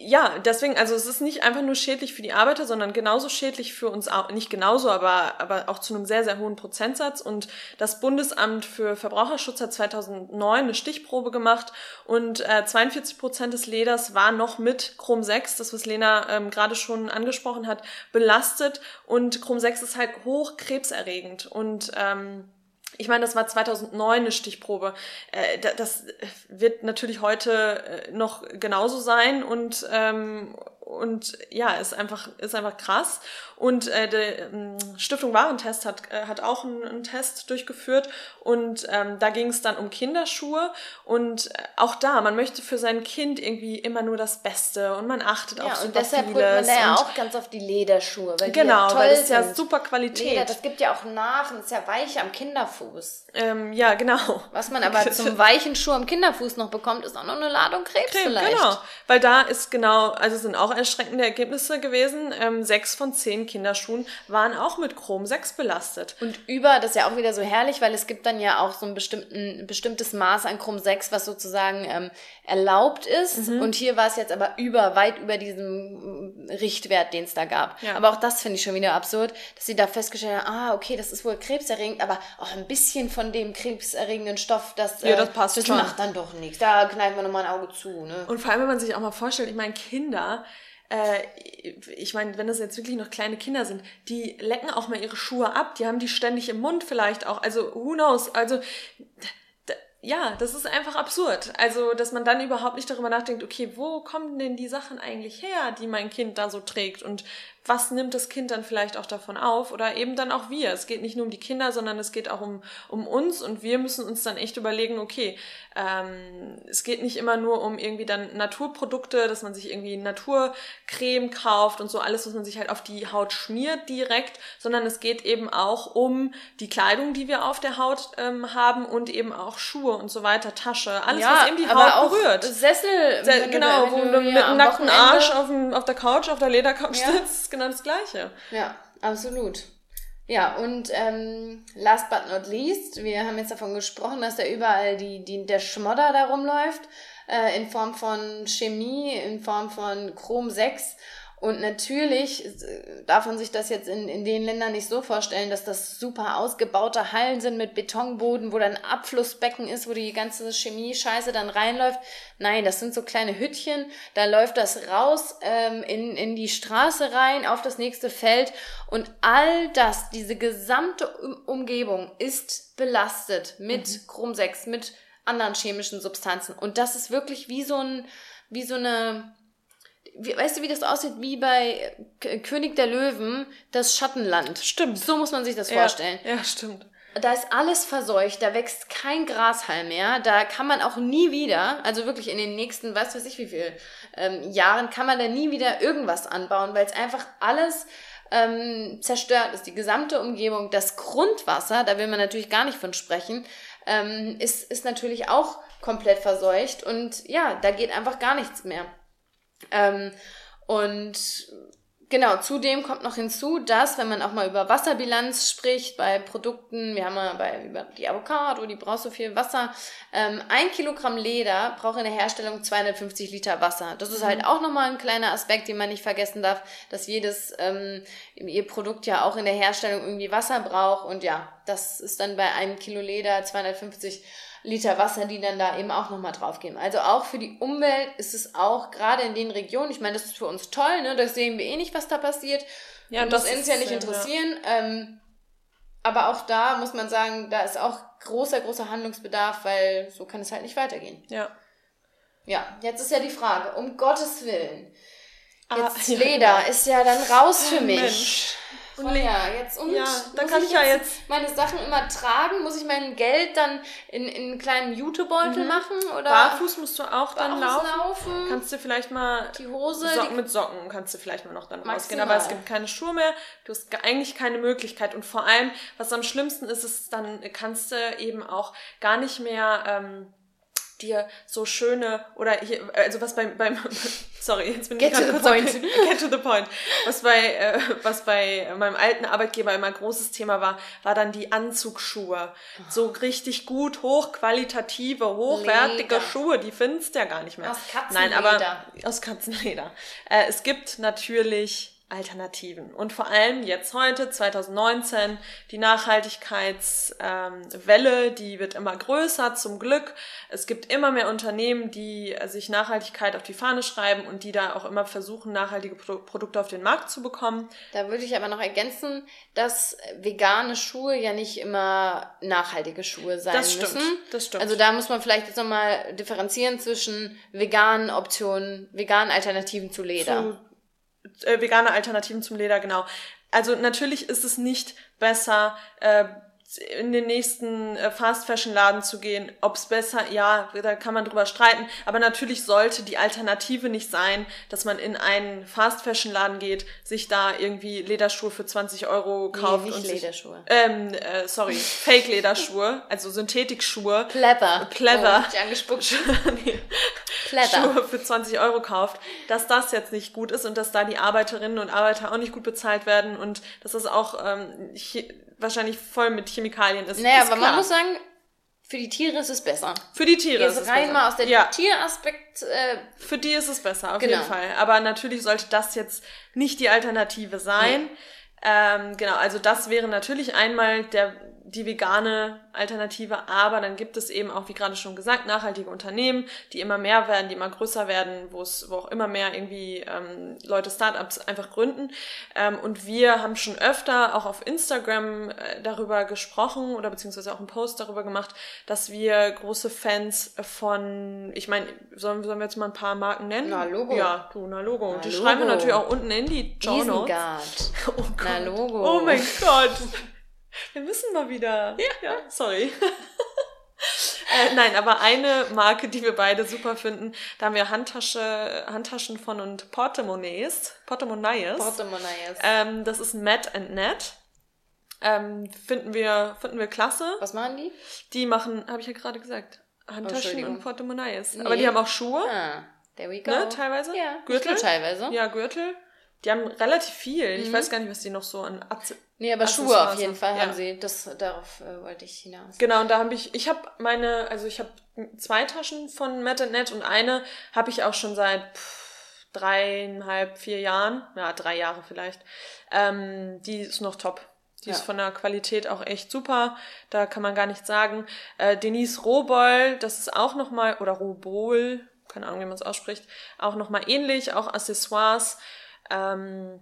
Speaker 1: ja, deswegen, also es ist nicht einfach nur schädlich für die Arbeiter, sondern genauso schädlich für uns auch, nicht genauso, aber, aber auch zu einem sehr, sehr hohen Prozentsatz. Und das Bundesamt für Verbraucherschutz hat 2009 eine Stichprobe gemacht und äh, 42 Prozent des Leders war noch mit Chrom 6, das was Lena ähm, gerade schon angesprochen hat, belastet. Und Chrom 6 ist halt hoch krebserregend und ähm, ich meine, das war 2009 eine Stichprobe. Äh, das wird natürlich heute äh, noch genauso sein und ähm, und ja, ist einfach, ist einfach krass. Und äh, die ähm, Stiftung Warentest hat, äh, hat auch einen, einen Test durchgeführt und ähm, da ging es dann um Kinderschuhe und äh, auch da, man möchte für sein Kind irgendwie immer nur das Beste und man achtet ja, auf super
Speaker 2: und deshalb vieles. man da ja auch ganz auf die Lederschuhe,
Speaker 1: weil genau, die ja weil das ist ja super Qualität. Leder,
Speaker 2: das gibt ja auch nach und ist ja weich am Kinderfuß.
Speaker 1: Ähm, ja, genau.
Speaker 2: Was man aber zum weichen Schuh am Kinderfuß noch bekommt, ist auch noch eine Ladung Krebs, Krebs vielleicht. Genau,
Speaker 1: weil da ist genau, also sind auch erschreckende Ergebnisse gewesen. Ähm, sechs von zehn Kinderschuhen waren auch mit Chrom 6 belastet.
Speaker 2: Und über, das ist ja auch wieder so herrlich, weil es gibt dann ja auch so ein bestimmten, bestimmtes Maß an Chrom 6, was sozusagen ähm, erlaubt ist. Mhm. Und hier war es jetzt aber über, weit über diesem Richtwert, den es da gab. Ja. Aber auch das finde ich schon wieder absurd, dass sie da festgestellt haben, ah, okay, das ist wohl krebserregend, aber auch ein bisschen von dem krebserregenden Stoff, das,
Speaker 1: ja, das, äh, passt
Speaker 2: das
Speaker 1: schon.
Speaker 2: macht dann doch nichts. Da kneifen wir nochmal ein Auge zu. Ne?
Speaker 1: Und vor allem, wenn man sich auch mal vorstellt, ich meine, Kinder, äh, ich meine, wenn das jetzt wirklich noch kleine Kinder sind, die lecken auch mal ihre Schuhe ab, die haben die ständig im Mund vielleicht auch, also who knows, also ja, das ist einfach absurd. Also, dass man dann überhaupt nicht darüber nachdenkt, okay, wo kommen denn die Sachen eigentlich her, die mein Kind da so trägt? Und was nimmt das Kind dann vielleicht auch davon auf oder eben dann auch wir. Es geht nicht nur um die Kinder, sondern es geht auch um, um uns und wir müssen uns dann echt überlegen, okay, ähm, es geht nicht immer nur um irgendwie dann Naturprodukte, dass man sich irgendwie Naturcreme kauft und so alles, was man sich halt auf die Haut schmiert direkt, sondern es geht eben auch um die Kleidung, die wir auf der Haut ähm, haben und eben auch Schuhe und so weiter, Tasche, alles, ja, was eben die Haut berührt.
Speaker 2: Sessel,
Speaker 1: Se genau, wo du mit einem nackten Arsch auf, dem, auf der Couch, auf der Ledercouch ja. sitzt, genau das Gleiche.
Speaker 2: Ja, absolut. Ja, und ähm, last but not least, wir haben jetzt davon gesprochen, dass da überall die, die, der Schmodder da rumläuft, äh, in Form von Chemie, in Form von Chrom 6. Und natürlich äh, darf man sich das jetzt in, in den Ländern nicht so vorstellen, dass das super ausgebaute Hallen sind mit Betonboden, wo dann Abflussbecken ist, wo die ganze Chemie-Scheiße dann reinläuft. Nein, das sind so kleine Hüttchen, da läuft das raus ähm, in, in die Straße rein, auf das nächste Feld. Und all das, diese gesamte Umgebung ist belastet mit mhm. Chrom 6, mit anderen chemischen Substanzen. Und das ist wirklich wie so ein, wie so eine, wie, weißt du, wie das aussieht? Wie bei König der Löwen, das Schattenland.
Speaker 1: Stimmt.
Speaker 2: So muss man sich das vorstellen.
Speaker 1: Ja, ja stimmt.
Speaker 2: Da ist alles verseucht, da wächst kein Grashalm mehr, da kann man auch nie wieder, also wirklich in den nächsten, weiß weiß ich wie viel ähm, Jahren, kann man da nie wieder irgendwas anbauen, weil es einfach alles ähm, zerstört ist. Die gesamte Umgebung, das Grundwasser, da will man natürlich gar nicht von sprechen, ähm, ist, ist natürlich auch komplett verseucht und ja, da geht einfach gar nichts mehr. Ähm, und Genau, zudem kommt noch hinzu, dass, wenn man auch mal über Wasserbilanz spricht, bei Produkten, wir haben ja bei über die Avocado, die braucht so viel Wasser, ähm, ein Kilogramm Leder braucht in der Herstellung 250 Liter Wasser. Das ist halt mhm. auch nochmal ein kleiner Aspekt, den man nicht vergessen darf, dass jedes ähm, ihr Produkt ja auch in der Herstellung irgendwie Wasser braucht und ja, das ist dann bei einem Kilo Leder 250 Liter Wasser, die dann da eben auch nochmal draufgehen. Also auch für die Umwelt ist es auch gerade in den Regionen, ich meine, das ist für uns toll, ne? Das sehen wir eh nicht, was da passiert. Ja, und das, das uns ja nicht interessieren. Ja. Ähm, aber auch da muss man sagen, da ist auch großer, großer Handlungsbedarf, weil so kann es halt nicht weitergehen.
Speaker 1: Ja.
Speaker 2: Ja, jetzt ist ja die Frage, um Gottes Willen. Ah, jetzt ah, Leder ja. ist ja dann raus für mich. Mensch. Und ja, jetzt und
Speaker 1: ja, da kann ich ja jetzt
Speaker 2: meine Sachen immer tragen. Muss ich mein Geld dann in, in einen kleinen Jutebeutel mhm. machen oder
Speaker 1: barfuß musst du auch dann laufen.
Speaker 2: laufen.
Speaker 1: Kannst du vielleicht mal
Speaker 2: die Hose
Speaker 1: Socken die mit Socken kannst du vielleicht mal noch dann rausgehen, aber es gibt keine Schuhe mehr. Du hast eigentlich keine Möglichkeit und vor allem, was am schlimmsten ist, ist dann kannst du eben auch gar nicht mehr ähm, dir so schöne oder hier, also was beim, beim sorry, jetzt bin
Speaker 2: ich gerade kurz point.
Speaker 1: get to the point. Was bei, äh, was bei meinem alten Arbeitgeber immer ein großes Thema war, war dann die Anzugsschuhe. So richtig gut, hochqualitative, hochwertige Leder. Schuhe, die findest du ja gar nicht mehr.
Speaker 2: Aus Katzenleder. Nein, aber
Speaker 1: aus Katzenleder. Äh, es gibt natürlich Alternativen. Und vor allem jetzt heute, 2019, die Nachhaltigkeitswelle, ähm, die wird immer größer, zum Glück. Es gibt immer mehr Unternehmen, die sich Nachhaltigkeit auf die Fahne schreiben und die da auch immer versuchen, nachhaltige Pro Produkte auf den Markt zu bekommen.
Speaker 2: Da würde ich aber noch ergänzen, dass vegane Schuhe ja nicht immer nachhaltige Schuhe sein das stimmt, müssen.
Speaker 1: Das stimmt.
Speaker 2: Also da muss man vielleicht jetzt nochmal differenzieren zwischen veganen Optionen, veganen Alternativen zu Leder. Zu
Speaker 1: äh, vegane Alternativen zum Leder, genau. Also natürlich ist es nicht besser, äh, in den nächsten äh, Fast Fashion Laden zu gehen, ob's besser, ja, da kann man drüber streiten, aber natürlich sollte die Alternative nicht sein, dass man in einen Fast Fashion Laden geht, sich da irgendwie Lederschuhe für 20 Euro kauft
Speaker 2: nee, nicht
Speaker 1: und
Speaker 2: Lederschuhe.
Speaker 1: Sich, ähm, äh, sorry, Fake Lederschuhe, also Synthetikschuhe.
Speaker 2: Pleather.
Speaker 1: Pleather.
Speaker 2: Oh, angespuckt.
Speaker 1: nee. Pleather. Schuhe für 20 Euro kauft, dass das jetzt nicht gut ist und dass da die Arbeiterinnen und Arbeiter auch nicht gut bezahlt werden und dass das auch ähm, wahrscheinlich voll mit Chemikalien ist.
Speaker 2: Naja,
Speaker 1: ist
Speaker 2: aber klar. man muss sagen, für die Tiere ist es besser.
Speaker 1: Für die Tiere
Speaker 2: Jetzt ist es rein besser. mal aus der ja. Tieraspekt. Äh,
Speaker 1: für die ist es besser, auf genau. jeden Fall. Aber natürlich sollte das jetzt nicht die Alternative sein. Nee. Ähm, genau, also das wäre natürlich einmal der die vegane Alternative, aber dann gibt es eben auch, wie gerade schon gesagt, nachhaltige Unternehmen, die immer mehr werden, die immer größer werden, wo es, wo auch immer mehr irgendwie ähm, Leute Startups einfach gründen. Ähm, und wir haben schon öfter auch auf Instagram äh, darüber gesprochen oder beziehungsweise auch einen Post darüber gemacht, dass wir große Fans von, ich meine, sollen, sollen wir jetzt mal ein paar Marken nennen?
Speaker 2: Na Logo.
Speaker 1: Ja, du, na Logo. Na, die Logo. schreiben wir natürlich auch unten in die Notes.
Speaker 2: Oh Na Logo.
Speaker 1: Oh mein Gott. Wir müssen mal wieder. Ja, ja sorry. äh, nein, aber eine Marke, die wir beide super finden, da haben wir Handtasche, Handtaschen von und Portemonnaies. Portemonnaies.
Speaker 2: Portemonnaies.
Speaker 1: Ähm, das ist Matt and Net. Ähm, finden wir, finden wir klasse.
Speaker 2: Was machen die?
Speaker 1: Die machen, habe ich ja gerade gesagt, Handtaschen und Portemonnaies. Nee. Aber die haben auch Schuhe.
Speaker 2: Ah, there we go.
Speaker 1: Ne, teilweise.
Speaker 2: Ja,
Speaker 1: Gürtel.
Speaker 2: teilweise.
Speaker 1: Ja, Gürtel. Die haben relativ viel. Mhm. Ich weiß gar nicht, was die noch so an
Speaker 2: Atze Nee, aber Schuhe auf jeden Fall ja. haben sie. Das, darauf äh, wollte ich hinaus.
Speaker 1: Genau, und da habe ich, ich habe meine, also ich habe zwei Taschen von Matt Net und eine habe ich auch schon seit pff, dreieinhalb, vier Jahren, ja, drei Jahre vielleicht. Ähm, die ist noch top. Die ja. ist von der Qualität auch echt super. Da kann man gar nichts sagen. Äh, Denise Roboll, das ist auch nochmal, oder Robol, keine Ahnung, wie man es ausspricht, auch nochmal ähnlich, auch Accessoires. Ähm,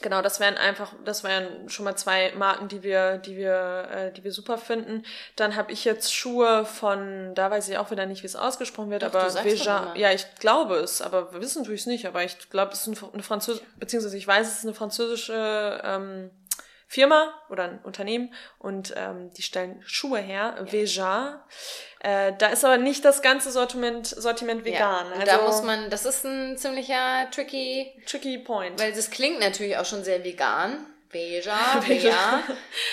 Speaker 1: genau, das wären einfach, das wären schon mal zwei Marken, die wir, die wir, äh, die wir super finden. Dann habe ich jetzt Schuhe von, da weiß ich auch wieder nicht, wie es ausgesprochen wird, Doch, aber Veja, ja, ich glaube es, aber wir wissen natürlich nicht, aber ich glaube, es ist eine französische, beziehungsweise ich weiß, es ist eine französische ähm, Firma oder ein Unternehmen und ähm, die stellen Schuhe her, ja. Veja. Äh, da ist aber nicht das ganze Sortiment, Sortiment vegan.
Speaker 2: Ja, also, da muss man, das ist ein ziemlicher tricky,
Speaker 1: tricky Point.
Speaker 2: Weil das klingt natürlich auch schon sehr vegan. Veja, Veja.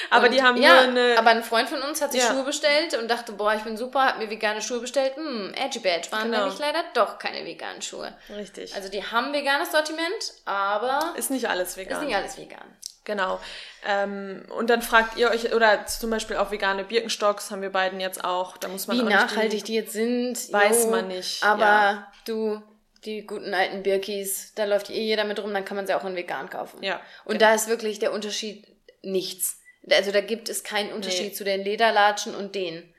Speaker 1: aber und, die haben
Speaker 2: ja, nur eine. Aber ein Freund von uns hat sich ja. Schuhe bestellt und dachte, boah, ich bin super, hat mir vegane Schuhe bestellt. Hm, Edgy Badge waren genau. nämlich leider doch keine veganen Schuhe.
Speaker 1: Richtig.
Speaker 2: Also die haben veganes Sortiment, aber.
Speaker 1: Ist nicht alles vegan.
Speaker 2: Ist nicht alles vegan.
Speaker 1: Genau. Ähm, und dann fragt ihr euch, oder zum Beispiel auch vegane Birkenstocks haben wir beiden jetzt auch. Da muss man
Speaker 2: Wie nachhaltig die, jetzt sind,
Speaker 1: weiß jo, man nicht.
Speaker 2: Aber ja. du, die guten alten Birkis, da läuft eh jeder mit rum, dann kann man sie auch in vegan kaufen.
Speaker 1: Ja.
Speaker 2: Und genau. da ist wirklich der Unterschied nichts. Also da gibt es keinen Unterschied nee. zu den Lederlatschen und denen.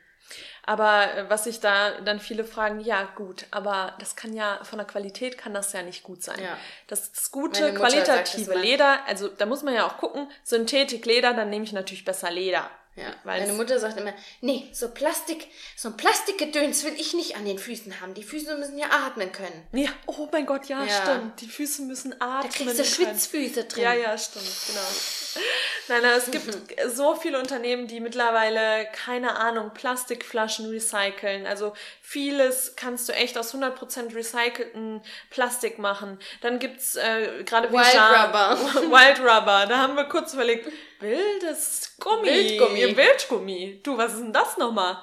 Speaker 1: Aber äh, was sich da dann viele fragen, ja gut, aber das kann ja, von der Qualität kann das ja nicht gut sein. Ja. Das, das gute, qualitative Leder, also da muss man ja auch gucken, Synthetik-Leder, dann nehme ich natürlich besser Leder.
Speaker 2: Ja, weil meine Mutter sagt immer, nee, so Plastik, so ein Plastikgedöns will ich nicht an den Füßen haben. Die Füße müssen ja atmen können.
Speaker 1: Ja, oh mein Gott, ja, ja. stimmt. Die Füße müssen atmen.
Speaker 2: Da kriegst du Schwitzfüße drin.
Speaker 1: Ja, ja, stimmt, genau. Nein, nein, es gibt so viele Unternehmen, die mittlerweile, keine Ahnung, Plastikflaschen recyceln. Also vieles kannst du echt aus 100% recycelten Plastik machen. Dann gibt's äh, gerade
Speaker 2: Wild Rubber.
Speaker 1: Wild Rubber. Da haben wir kurz überlegt, wildes Gummi. Wildgummi. Wildgummi. Du, was ist denn das nochmal?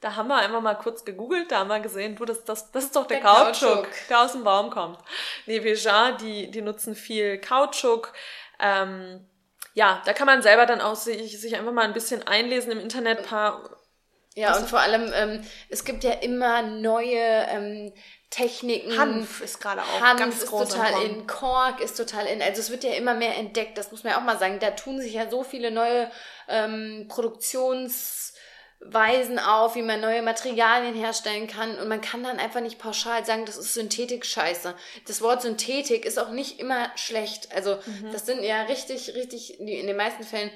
Speaker 1: Da haben wir einfach mal kurz gegoogelt, da haben wir gesehen, du, das, das, das ist doch der, der Kautschuk, Kautschuk, der aus dem Baum kommt. Nee, Veja, die, die nutzen viel Kautschuk. Ähm, ja, da kann man selber dann auch sich, sich einfach mal ein bisschen einlesen im Internet, paar
Speaker 2: ja, und vor allem, ähm, es gibt ja immer neue ähm, Techniken.
Speaker 1: Hanf ist gerade auch
Speaker 2: Hanf ganz ist groß total in, Kork ist total in. Also es wird ja immer mehr entdeckt, das muss man ja auch mal sagen. Da tun sich ja so viele neue ähm, Produktionsweisen auf, wie man neue Materialien herstellen kann. Und man kann dann einfach nicht pauschal sagen, das ist Synthetik-Scheiße. Das Wort Synthetik ist auch nicht immer schlecht. Also mhm. das sind ja richtig, richtig, in den meisten Fällen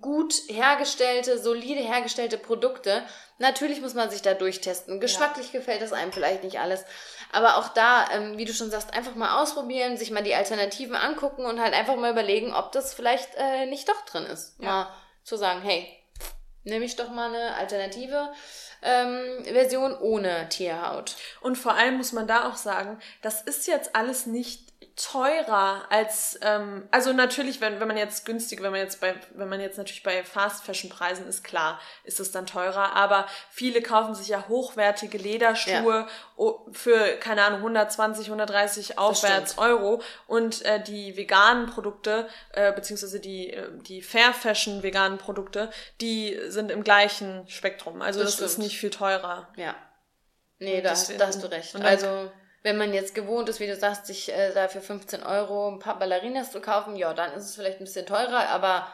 Speaker 2: gut hergestellte, solide hergestellte Produkte. Natürlich muss man sich da durchtesten. Geschmacklich ja. gefällt das einem vielleicht nicht alles. Aber auch da, ähm, wie du schon sagst, einfach mal ausprobieren, sich mal die Alternativen angucken und halt einfach mal überlegen, ob das vielleicht äh, nicht doch drin ist. Ja. Mal zu sagen, hey, nehme ich doch mal eine alternative ähm, Version ohne Tierhaut.
Speaker 1: Und vor allem muss man da auch sagen, das ist jetzt alles nicht teurer als ähm, also natürlich wenn wenn man jetzt günstig wenn man jetzt bei wenn man jetzt natürlich bei Fast Fashion Preisen ist klar ist es dann teurer aber viele kaufen sich ja hochwertige Lederschuhe ja. für keine Ahnung 120 130 aufwärts Euro und äh, die veganen Produkte äh, beziehungsweise die äh, die Fair Fashion veganen Produkte die sind im gleichen Spektrum. Also das, das ist nicht viel teurer.
Speaker 2: Ja. Nee da, da hast du recht. also wenn man jetzt gewohnt ist, wie du sagst, sich äh, da für 15 Euro ein paar Ballerinas zu kaufen, ja, dann ist es vielleicht ein bisschen teurer, aber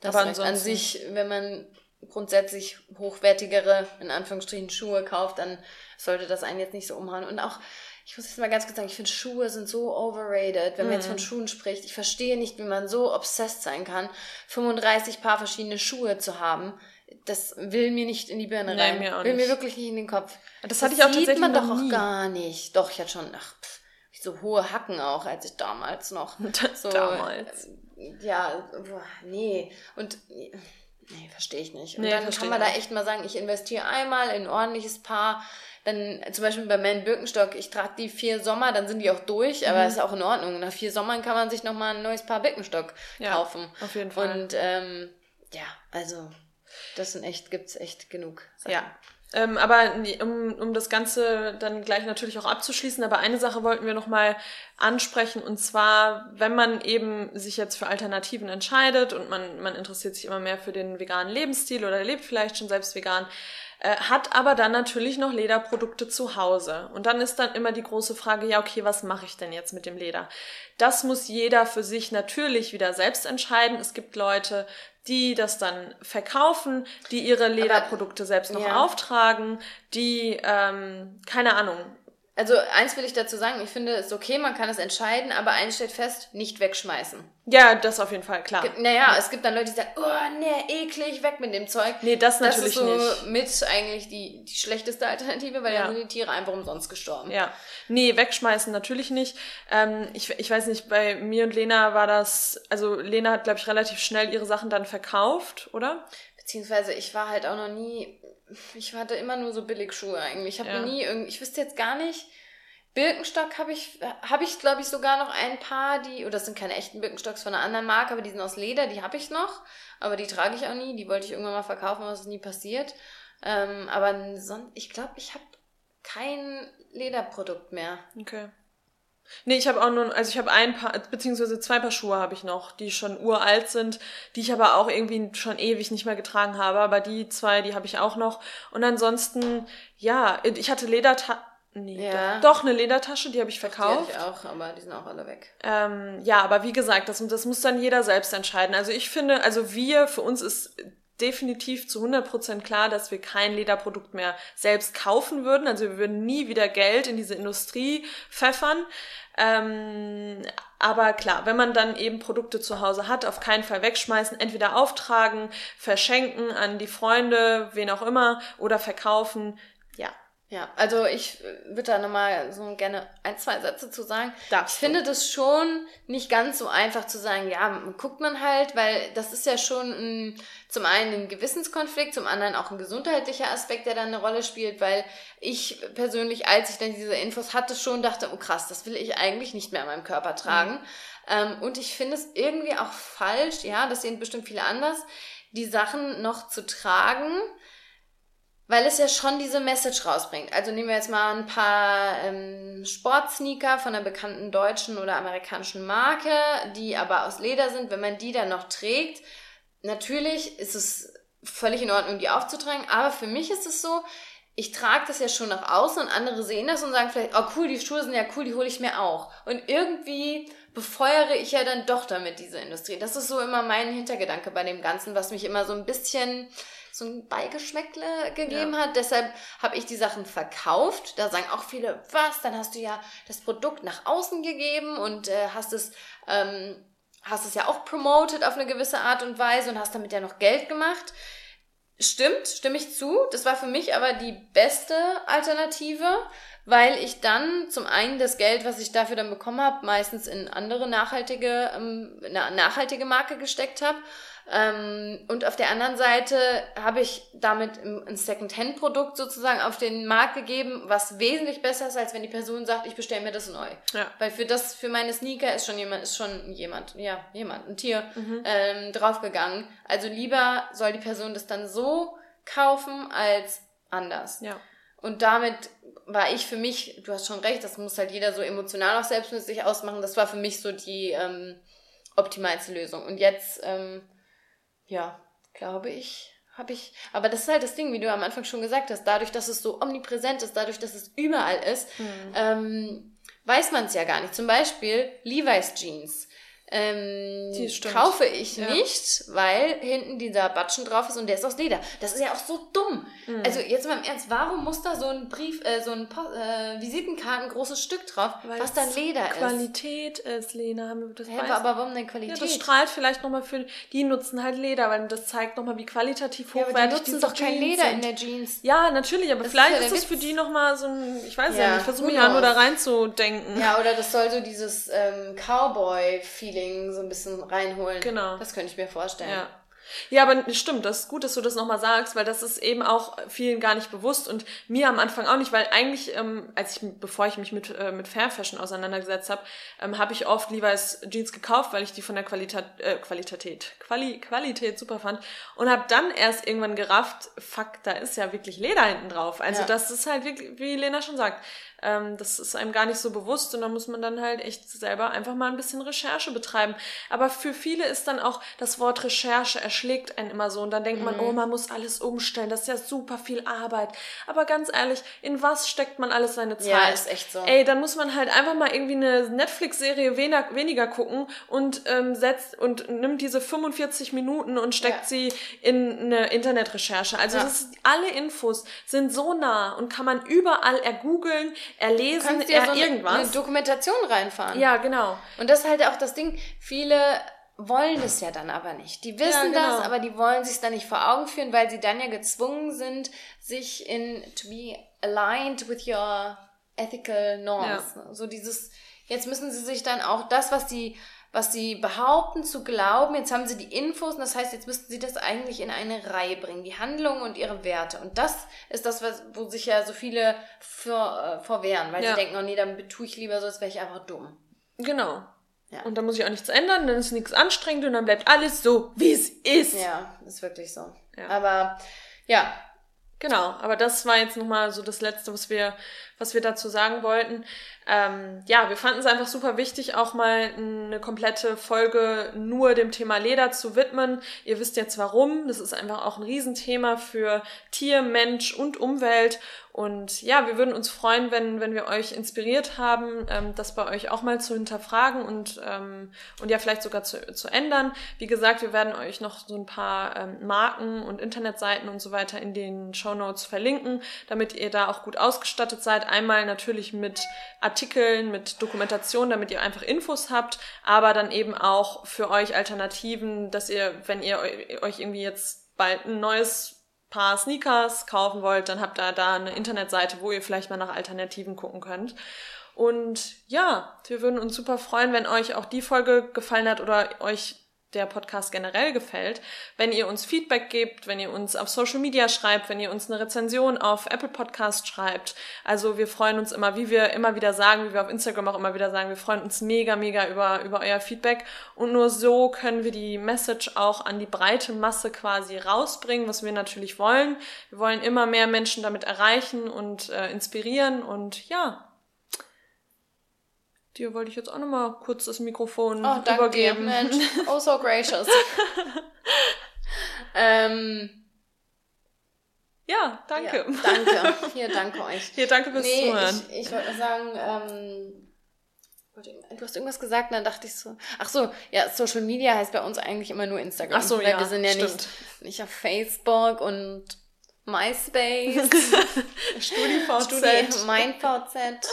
Speaker 2: das aber an sich, wenn man grundsätzlich hochwertigere, in Anführungsstrichen, Schuhe kauft, dann sollte das einen jetzt nicht so umhauen. Und auch, ich muss jetzt mal ganz kurz sagen, ich finde Schuhe sind so overrated, wenn man jetzt von mhm. Schuhen spricht. Ich verstehe nicht, wie man so obsessed sein kann, 35 Paar verschiedene Schuhe zu haben das will mir nicht in die Birne rein. Mir auch will nicht. mir wirklich nicht in den Kopf.
Speaker 1: Das, das hatte ich auch sieht man
Speaker 2: doch auch gar nicht. Doch, ich hatte schon ach, pff, so hohe Hacken auch, als ich damals noch. So,
Speaker 1: damals.
Speaker 2: Äh, ja, boah, nee. Und nee, verstehe ich nicht. Und nee, dann kann man da echt mal sagen, ich investiere einmal in ein ordentliches Paar. Dann zum Beispiel bei Man Birkenstock, ich trage die vier Sommer, dann sind die auch durch, aber mhm. ist auch in Ordnung. Nach vier Sommern kann man sich nochmal ein neues Paar Birkenstock ja, kaufen.
Speaker 1: Auf jeden Fall.
Speaker 2: Und ähm, ja, also das sind echt, gibt's echt genug.
Speaker 1: Sachen. Ja. Ähm, aber um, um das Ganze dann gleich natürlich auch abzuschließen, aber eine Sache wollten wir nochmal ansprechen und zwar, wenn man eben sich jetzt für Alternativen entscheidet und man, man interessiert sich immer mehr für den veganen Lebensstil oder lebt vielleicht schon selbst vegan, äh, hat aber dann natürlich noch Lederprodukte zu Hause. Und dann ist dann immer die große Frage, ja, okay, was mache ich denn jetzt mit dem Leder? Das muss jeder für sich natürlich wieder selbst entscheiden. Es gibt Leute, die das dann verkaufen, die ihre Lederprodukte selbst noch ja. auftragen, die, ähm, keine Ahnung,
Speaker 2: also eins will ich dazu sagen, ich finde es okay, man kann es entscheiden, aber eins steht fest, nicht wegschmeißen.
Speaker 1: Ja, das auf jeden Fall, klar.
Speaker 2: Naja, ja. es gibt dann Leute, die sagen, oh nee, eklig, weg mit dem Zeug.
Speaker 1: Nee, das natürlich nicht. Das ist
Speaker 2: so nicht. mit eigentlich die, die schlechteste Alternative, weil ja. dann sind die Tiere einfach umsonst gestorben.
Speaker 1: Ja, nee, wegschmeißen natürlich nicht. Ähm, ich, ich weiß nicht, bei mir und Lena war das, also Lena hat, glaube ich, relativ schnell ihre Sachen dann verkauft, oder?
Speaker 2: Beziehungsweise ich war halt auch noch nie ich hatte immer nur so Billigschuhe eigentlich. Ich habe ja. nie irgendwie, ich wüsste jetzt gar nicht. Birkenstock habe ich, habe ich glaube ich sogar noch ein paar, die, oder das sind keine echten Birkenstocks von einer anderen Marke, aber die sind aus Leder, die habe ich noch, aber die trage ich auch nie, die wollte ich irgendwann mal verkaufen, es ist nie passiert. Ähm, aber sonst, ich glaube, ich habe kein Lederprodukt mehr.
Speaker 1: Okay. Nee, ich habe auch nur, also ich habe ein paar, beziehungsweise zwei Paar Schuhe habe ich noch, die schon uralt sind, die ich aber auch irgendwie schon ewig nicht mehr getragen habe. Aber die zwei, die habe ich auch noch. Und ansonsten, ja, ich hatte Ledertaschen. Nee, ja. doch, doch, eine Ledertasche, die habe ich verkauft.
Speaker 2: Die hatte ich auch, aber die sind auch alle weg.
Speaker 1: Ähm, ja, aber wie gesagt, das, das muss dann jeder selbst entscheiden. Also ich finde, also wir, für uns ist definitiv zu 100% klar, dass wir kein Lederprodukt mehr selbst kaufen würden. Also wir würden nie wieder Geld in diese Industrie pfeffern. Ähm, aber klar, wenn man dann eben Produkte zu Hause hat, auf keinen Fall wegschmeißen, entweder auftragen, verschenken an die Freunde, wen auch immer, oder verkaufen. Ja,
Speaker 2: also ich würde da nochmal so gerne ein, zwei Sätze zu sagen. Darfst ich du? finde das schon nicht ganz so einfach zu sagen, ja, guckt man halt, weil das ist ja schon ein, zum einen ein Gewissenskonflikt, zum anderen auch ein gesundheitlicher Aspekt, der da eine Rolle spielt, weil ich persönlich, als ich dann diese Infos hatte, schon dachte, oh krass, das will ich eigentlich nicht mehr an meinem Körper tragen. Mhm. Ähm, und ich finde es irgendwie auch falsch, ja, das sehen bestimmt viele anders, die Sachen noch zu tragen, weil es ja schon diese Message rausbringt. Also nehmen wir jetzt mal ein paar ähm, Sportsneaker von einer bekannten deutschen oder amerikanischen Marke, die aber aus Leder sind. Wenn man die dann noch trägt, natürlich ist es völlig in Ordnung, die aufzutragen. Aber für mich ist es so, ich trage das ja schon nach außen und andere sehen das und sagen vielleicht, oh cool, die Schuhe sind ja cool, die hole ich mir auch. Und irgendwie befeuere ich ja dann doch damit diese Industrie. Das ist so immer mein Hintergedanke bei dem Ganzen, was mich immer so ein bisschen so ein Beigeschmäckle gegeben ja. hat. Deshalb habe ich die Sachen verkauft. Da sagen auch viele, was, dann hast du ja das Produkt nach außen gegeben und äh, hast es ähm, hast es ja auch promoted auf eine gewisse Art und Weise und hast damit ja noch Geld gemacht. Stimmt, stimme ich zu. Das war für mich aber die beste Alternative, weil ich dann zum einen das Geld, was ich dafür dann bekommen habe, meistens in andere nachhaltige, ähm, eine nachhaltige Marke gesteckt habe und auf der anderen Seite habe ich damit ein Second-Hand-Produkt sozusagen auf den Markt gegeben, was wesentlich besser ist, als wenn die Person sagt, ich bestelle mir das neu. Ja. Weil für das, für meine Sneaker ist schon jemand, ist schon jemand, ja, jemand, ein Tier mhm. ähm, draufgegangen. Also lieber soll die Person das dann so kaufen als anders. Ja. Und damit war ich für mich, du hast schon recht, das muss halt jeder so emotional auch selbst mit sich ausmachen. Das war für mich so die ähm, optimalste Lösung. Und jetzt ähm, ja, glaube ich, habe ich. Aber das ist halt das Ding, wie du am Anfang schon gesagt hast, dadurch, dass es so omnipräsent ist, dadurch, dass es überall ist, mhm. ähm, weiß man es ja gar nicht. Zum Beispiel Levi's Jeans ähm, kaufe ich ja. nicht, weil hinten dieser Batschen drauf ist und der ist aus Leder. Das ist ja auch so dumm. Mhm. Also jetzt mal im Ernst, warum muss da so ein Brief, äh, so ein äh, Visitenkarten großes Stück drauf, weil was dann Leder
Speaker 1: Qualität ist? Qualität ist, Lena.
Speaker 2: Das Hä, aber, aber warum denn Qualität?
Speaker 1: Ja, das strahlt vielleicht nochmal für, die nutzen halt Leder, weil das zeigt nochmal, wie qualitativ hochwertig
Speaker 2: ja, aber die nutzen doch kein Leder sind. in der Jeans.
Speaker 1: Ja, natürlich, aber das vielleicht ist, ja ist das für die nochmal so ein, ich weiß ja, ja nicht, ich versuche mich ja nur da reinzudenken.
Speaker 2: Ja, oder das soll so dieses ähm, Cowboy-Feeling so ein bisschen reinholen. Genau. Das könnte ich mir vorstellen.
Speaker 1: Ja. Ja, aber stimmt, das ist gut, dass du das nochmal sagst, weil das ist eben auch vielen gar nicht bewusst und mir am Anfang auch nicht, weil eigentlich, ähm, als ich, bevor ich mich mit, äh, mit Fair Fashion auseinandergesetzt habe, ähm, habe ich oft Levi's Jeans gekauft, weil ich die von der Qualität, äh, Qualität, Quali, Qualität super fand und habe dann erst irgendwann gerafft, fuck, da ist ja wirklich Leder hinten drauf. Also ja. das ist halt wirklich, wie Lena schon sagt, ähm, das ist einem gar nicht so bewusst und da muss man dann halt echt selber einfach mal ein bisschen Recherche betreiben. Aber für viele ist dann auch das Wort Recherche erschlägt einen immer so und dann denkt man, oh, man muss alles umstellen, das ist ja super viel Arbeit. Aber ganz ehrlich, in was steckt man alles seine Zeit?
Speaker 2: Ja, ist echt so.
Speaker 1: Ey, dann muss man halt einfach mal irgendwie eine Netflix-Serie weniger, weniger gucken und ähm, setzt und nimmt diese 45 Minuten und steckt
Speaker 2: Ja.
Speaker 1: sie in eine Internetrecherche. Also
Speaker 2: Ja.
Speaker 1: das ist, alle Infos sind so nah und kann man überall ergoogeln, erlesen,
Speaker 2: dir ja
Speaker 1: er
Speaker 2: so
Speaker 1: irgendwas.
Speaker 2: eine Dokumentation reinfahren.
Speaker 1: ja, genau.
Speaker 2: Und das ist halt auch das Ding, viele wollen das ja dann aber nicht. Die wissen
Speaker 1: Ja, genau.
Speaker 2: das, aber die wollen sich dann nicht vor Augen führen, weil sie dann ja gezwungen sind, sich in to be aligned with your ethical norms. So dieses, jetzt müssen sie sich dann auch das, was sie was sie behaupten zu glauben, jetzt haben sie die Infos und das heißt, jetzt müssten sie das eigentlich in eine Reihe bringen, die Handlungen und ihre Werte. Und das ist das, was, wo sich ja so viele vor, äh, vorwehren, weil
Speaker 1: Ja.
Speaker 2: sie denken, oh nee, dann tue ich lieber so, als wäre ich einfach dumm.
Speaker 1: Genau.
Speaker 2: Ja.
Speaker 1: Und dann muss ich auch nichts ändern, dann ist nichts anstrengend und dann bleibt alles so, wie es ist.
Speaker 2: Ja, ist wirklich so.
Speaker 1: Ja.
Speaker 2: Aber ja,
Speaker 1: Genau, aber das war jetzt nochmal so das Letzte, was wir, was wir dazu sagen wollten. Ähm, ja, wir fanden es einfach super wichtig, auch mal eine komplette Folge nur dem Thema Leder zu widmen. Ihr wisst jetzt warum. Das ist einfach auch ein Riesenthema für Tier, Mensch und Umwelt. Und ja, wir würden uns freuen, wenn, wenn wir euch inspiriert haben, ähm, das bei euch auch mal zu hinterfragen und, ähm, und ja, vielleicht sogar zu, zu ändern. Wie gesagt, wir werden euch noch so ein paar ähm, Marken und Internetseiten und so weiter in den Show Notes verlinken, damit ihr da auch gut ausgestattet seid. Einmal natürlich mit Artikeln, mit Dokumentation, damit ihr einfach Infos habt, aber dann eben auch für euch Alternativen, dass ihr, wenn ihr eu- euch irgendwie jetzt bald ein neues Paar Sneakers kaufen wollt, dann habt ihr da eine Internetseite, wo ihr vielleicht mal nach Alternativen gucken könnt. Und ja, wir würden uns super freuen, wenn euch auch die Folge gefallen hat oder euch der Podcast generell gefällt, wenn ihr uns Feedback gebt, wenn ihr uns auf Social Media schreibt, wenn ihr uns eine Rezension auf Apple Podcast schreibt. Also wir freuen uns immer, wie wir immer wieder sagen, wie wir auf Instagram auch immer wieder sagen, wir freuen uns mega, mega über, über euer Feedback. Und nur so können wir die Message auch an die breite Masse quasi rausbringen, was wir natürlich wollen. Wir wollen immer mehr Menschen damit erreichen und äh, inspirieren und ja. Dir wollte ich jetzt auch nochmal kurz das Mikrofon
Speaker 2: oh, dir,
Speaker 1: übergeben.
Speaker 2: Mensch. Oh, so gracious. ähm,
Speaker 1: Ja, danke.
Speaker 2: Ja, danke. Hier, danke euch.
Speaker 1: Hier, danke fürs
Speaker 2: nee,
Speaker 1: Zuhören.
Speaker 2: ich, ich wollte sagen, ähm, du hast irgendwas gesagt, und dann dachte ich so, ach so, ja, Social Media heißt bei uns eigentlich immer nur Instagram.
Speaker 1: Ach so,
Speaker 2: weil
Speaker 1: ja,
Speaker 2: wir sind ja
Speaker 1: stimmt.
Speaker 2: nicht, nicht auf Facebook und MySpace,
Speaker 1: StudiVZ.
Speaker 2: Studi, MeinVZ.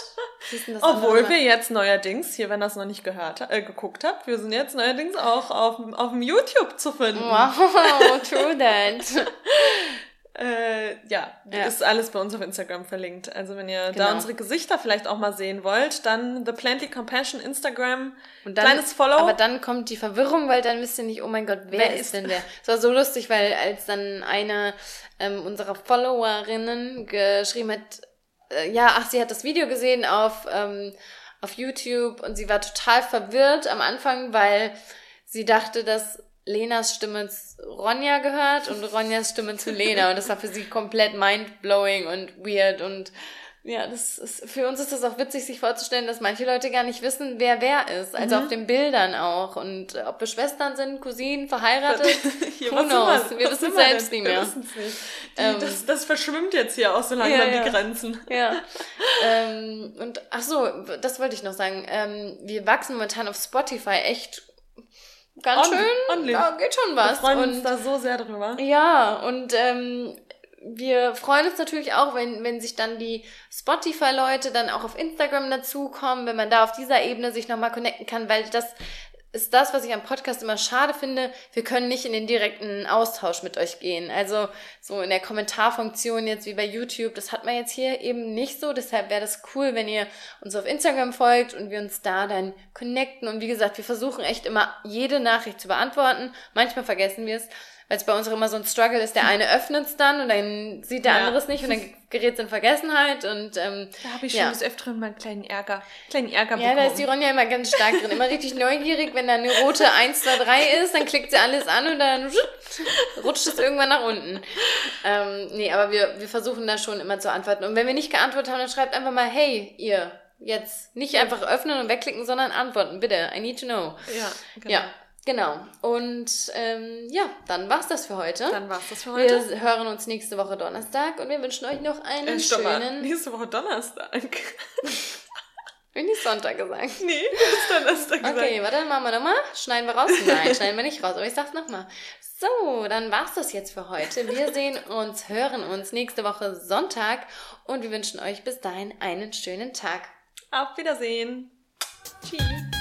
Speaker 1: Obwohl wir jetzt neuerdings, hier, wenn ihr das noch nicht gehört, äh, geguckt habt, wir sind jetzt neuerdings auch auf, auf dem YouTube zu finden.
Speaker 2: Wow, true that.
Speaker 1: Äh, ja,
Speaker 2: Ja.
Speaker 1: ist alles bei uns auf Instagram verlinkt. Also wenn ihr
Speaker 2: Genau.
Speaker 1: da unsere Gesichter vielleicht auch mal sehen wollt, dann The Plantly Compassion Instagram,
Speaker 2: Und dann,
Speaker 1: kleines Follow.
Speaker 2: Aber dann kommt die Verwirrung, weil dann wisst ihr nicht, oh mein Gott, wer,
Speaker 1: Wer
Speaker 2: ist,
Speaker 1: ist-
Speaker 2: denn der? Es war so lustig, weil als dann eine ähm, unserer Followerinnen geschrieben hat, äh, ja, ach, sie hat das Video gesehen auf, ähm, auf YouTube und sie war total verwirrt am Anfang, weil sie dachte, dass Lenas Stimme zu Ronja gehört und Ronjas Stimme zu Lena. Und das war für sie komplett mindblowing und weird und ja, das ist, für uns ist das auch witzig, sich vorzustellen, dass manche Leute gar nicht wissen, wer wer ist. Also
Speaker 1: Mhm.
Speaker 2: auf den Bildern auch. Und äh, ob wir Schwestern sind, Cousinen, verheiratet,
Speaker 1: Hier,
Speaker 2: who knows?
Speaker 1: wir?
Speaker 2: Wir wissen
Speaker 1: wir
Speaker 2: selbst
Speaker 1: denn?
Speaker 2: nicht mehr.
Speaker 1: Nicht. Die,
Speaker 2: Ähm,
Speaker 1: das, das verschwimmt jetzt hier auch so langsam
Speaker 2: Ja, ja.
Speaker 1: die Grenzen.
Speaker 2: Ja. ähm, und ach so, das wollte ich noch sagen. Ähm, wir wachsen momentan auf Spotify echt ganz
Speaker 1: Ordentlich,
Speaker 2: schön.
Speaker 1: ordentlich.
Speaker 2: Da geht schon
Speaker 1: Wir
Speaker 2: was.
Speaker 1: freuen
Speaker 2: und
Speaker 1: uns da so sehr drüber.
Speaker 2: Ja, und ähm, wir freuen uns natürlich auch, wenn, wenn sich dann die Spotify-Leute dann auch auf Instagram dazukommen, wenn man da auf dieser Ebene sich nochmal connecten kann, weil das ist das, was ich am Podcast immer schade finde. Wir können nicht in den direkten Austausch mit euch gehen. Also so in der Kommentarfunktion jetzt wie bei YouTube, das hat man jetzt hier eben nicht so. Deshalb wäre das cool, wenn ihr uns auf Instagram folgt und wir uns da dann connecten. Und wie gesagt, wir versuchen echt immer jede Nachricht zu beantworten. Manchmal vergessen wir es, weil es bei uns auch immer so ein Struggle ist. Der eine öffnet es dann und dann sieht der
Speaker 1: Ja.
Speaker 2: andere es nicht und dann gerät es in Vergessenheit. Und ähm,
Speaker 1: Da habe ich
Speaker 2: Ja.
Speaker 1: schon des Öfteren mal einen kleinen Ärger, kleinen Ärger
Speaker 2: ja,
Speaker 1: bekommen.
Speaker 2: da ist die Ronja immer ganz stark drin. Immer richtig neugierig, wenn da eine rote 1, 2, 3 ist, dann klickt sie alles an und dann rutscht es irgendwann nach unten. Ähm, nee, aber wir, wir versuchen da schon immer zu antworten. Und wenn wir nicht geantwortet haben, dann schreibt einfach mal, hey, ihr, jetzt nicht einfach öffnen und wegklicken, sondern antworten, bitte. I need to know.
Speaker 1: ja, genau.
Speaker 2: Ja. Genau. Und ähm, ja, dann war's das für heute.
Speaker 1: Dann war's das für heute.
Speaker 2: Wir hören uns nächste Woche Donnerstag und wir wünschen euch noch einen
Speaker 1: Äh, stopp
Speaker 2: schönen.
Speaker 1: Nächste Woche Donnerstag.
Speaker 2: Hab ich Sonntag gesagt.
Speaker 1: nee, das ist Donnerstag gesagt.
Speaker 2: Okay, warte, machen wir nochmal. Schneiden wir raus? Nein, schneiden wir nicht raus, aber ich sag's nochmal. So, dann war's das jetzt für heute. Wir sehen uns, hören uns nächste Woche Sonntag und wir wünschen euch bis dahin einen schönen Tag.
Speaker 1: Auf Wiedersehen. Tschüss.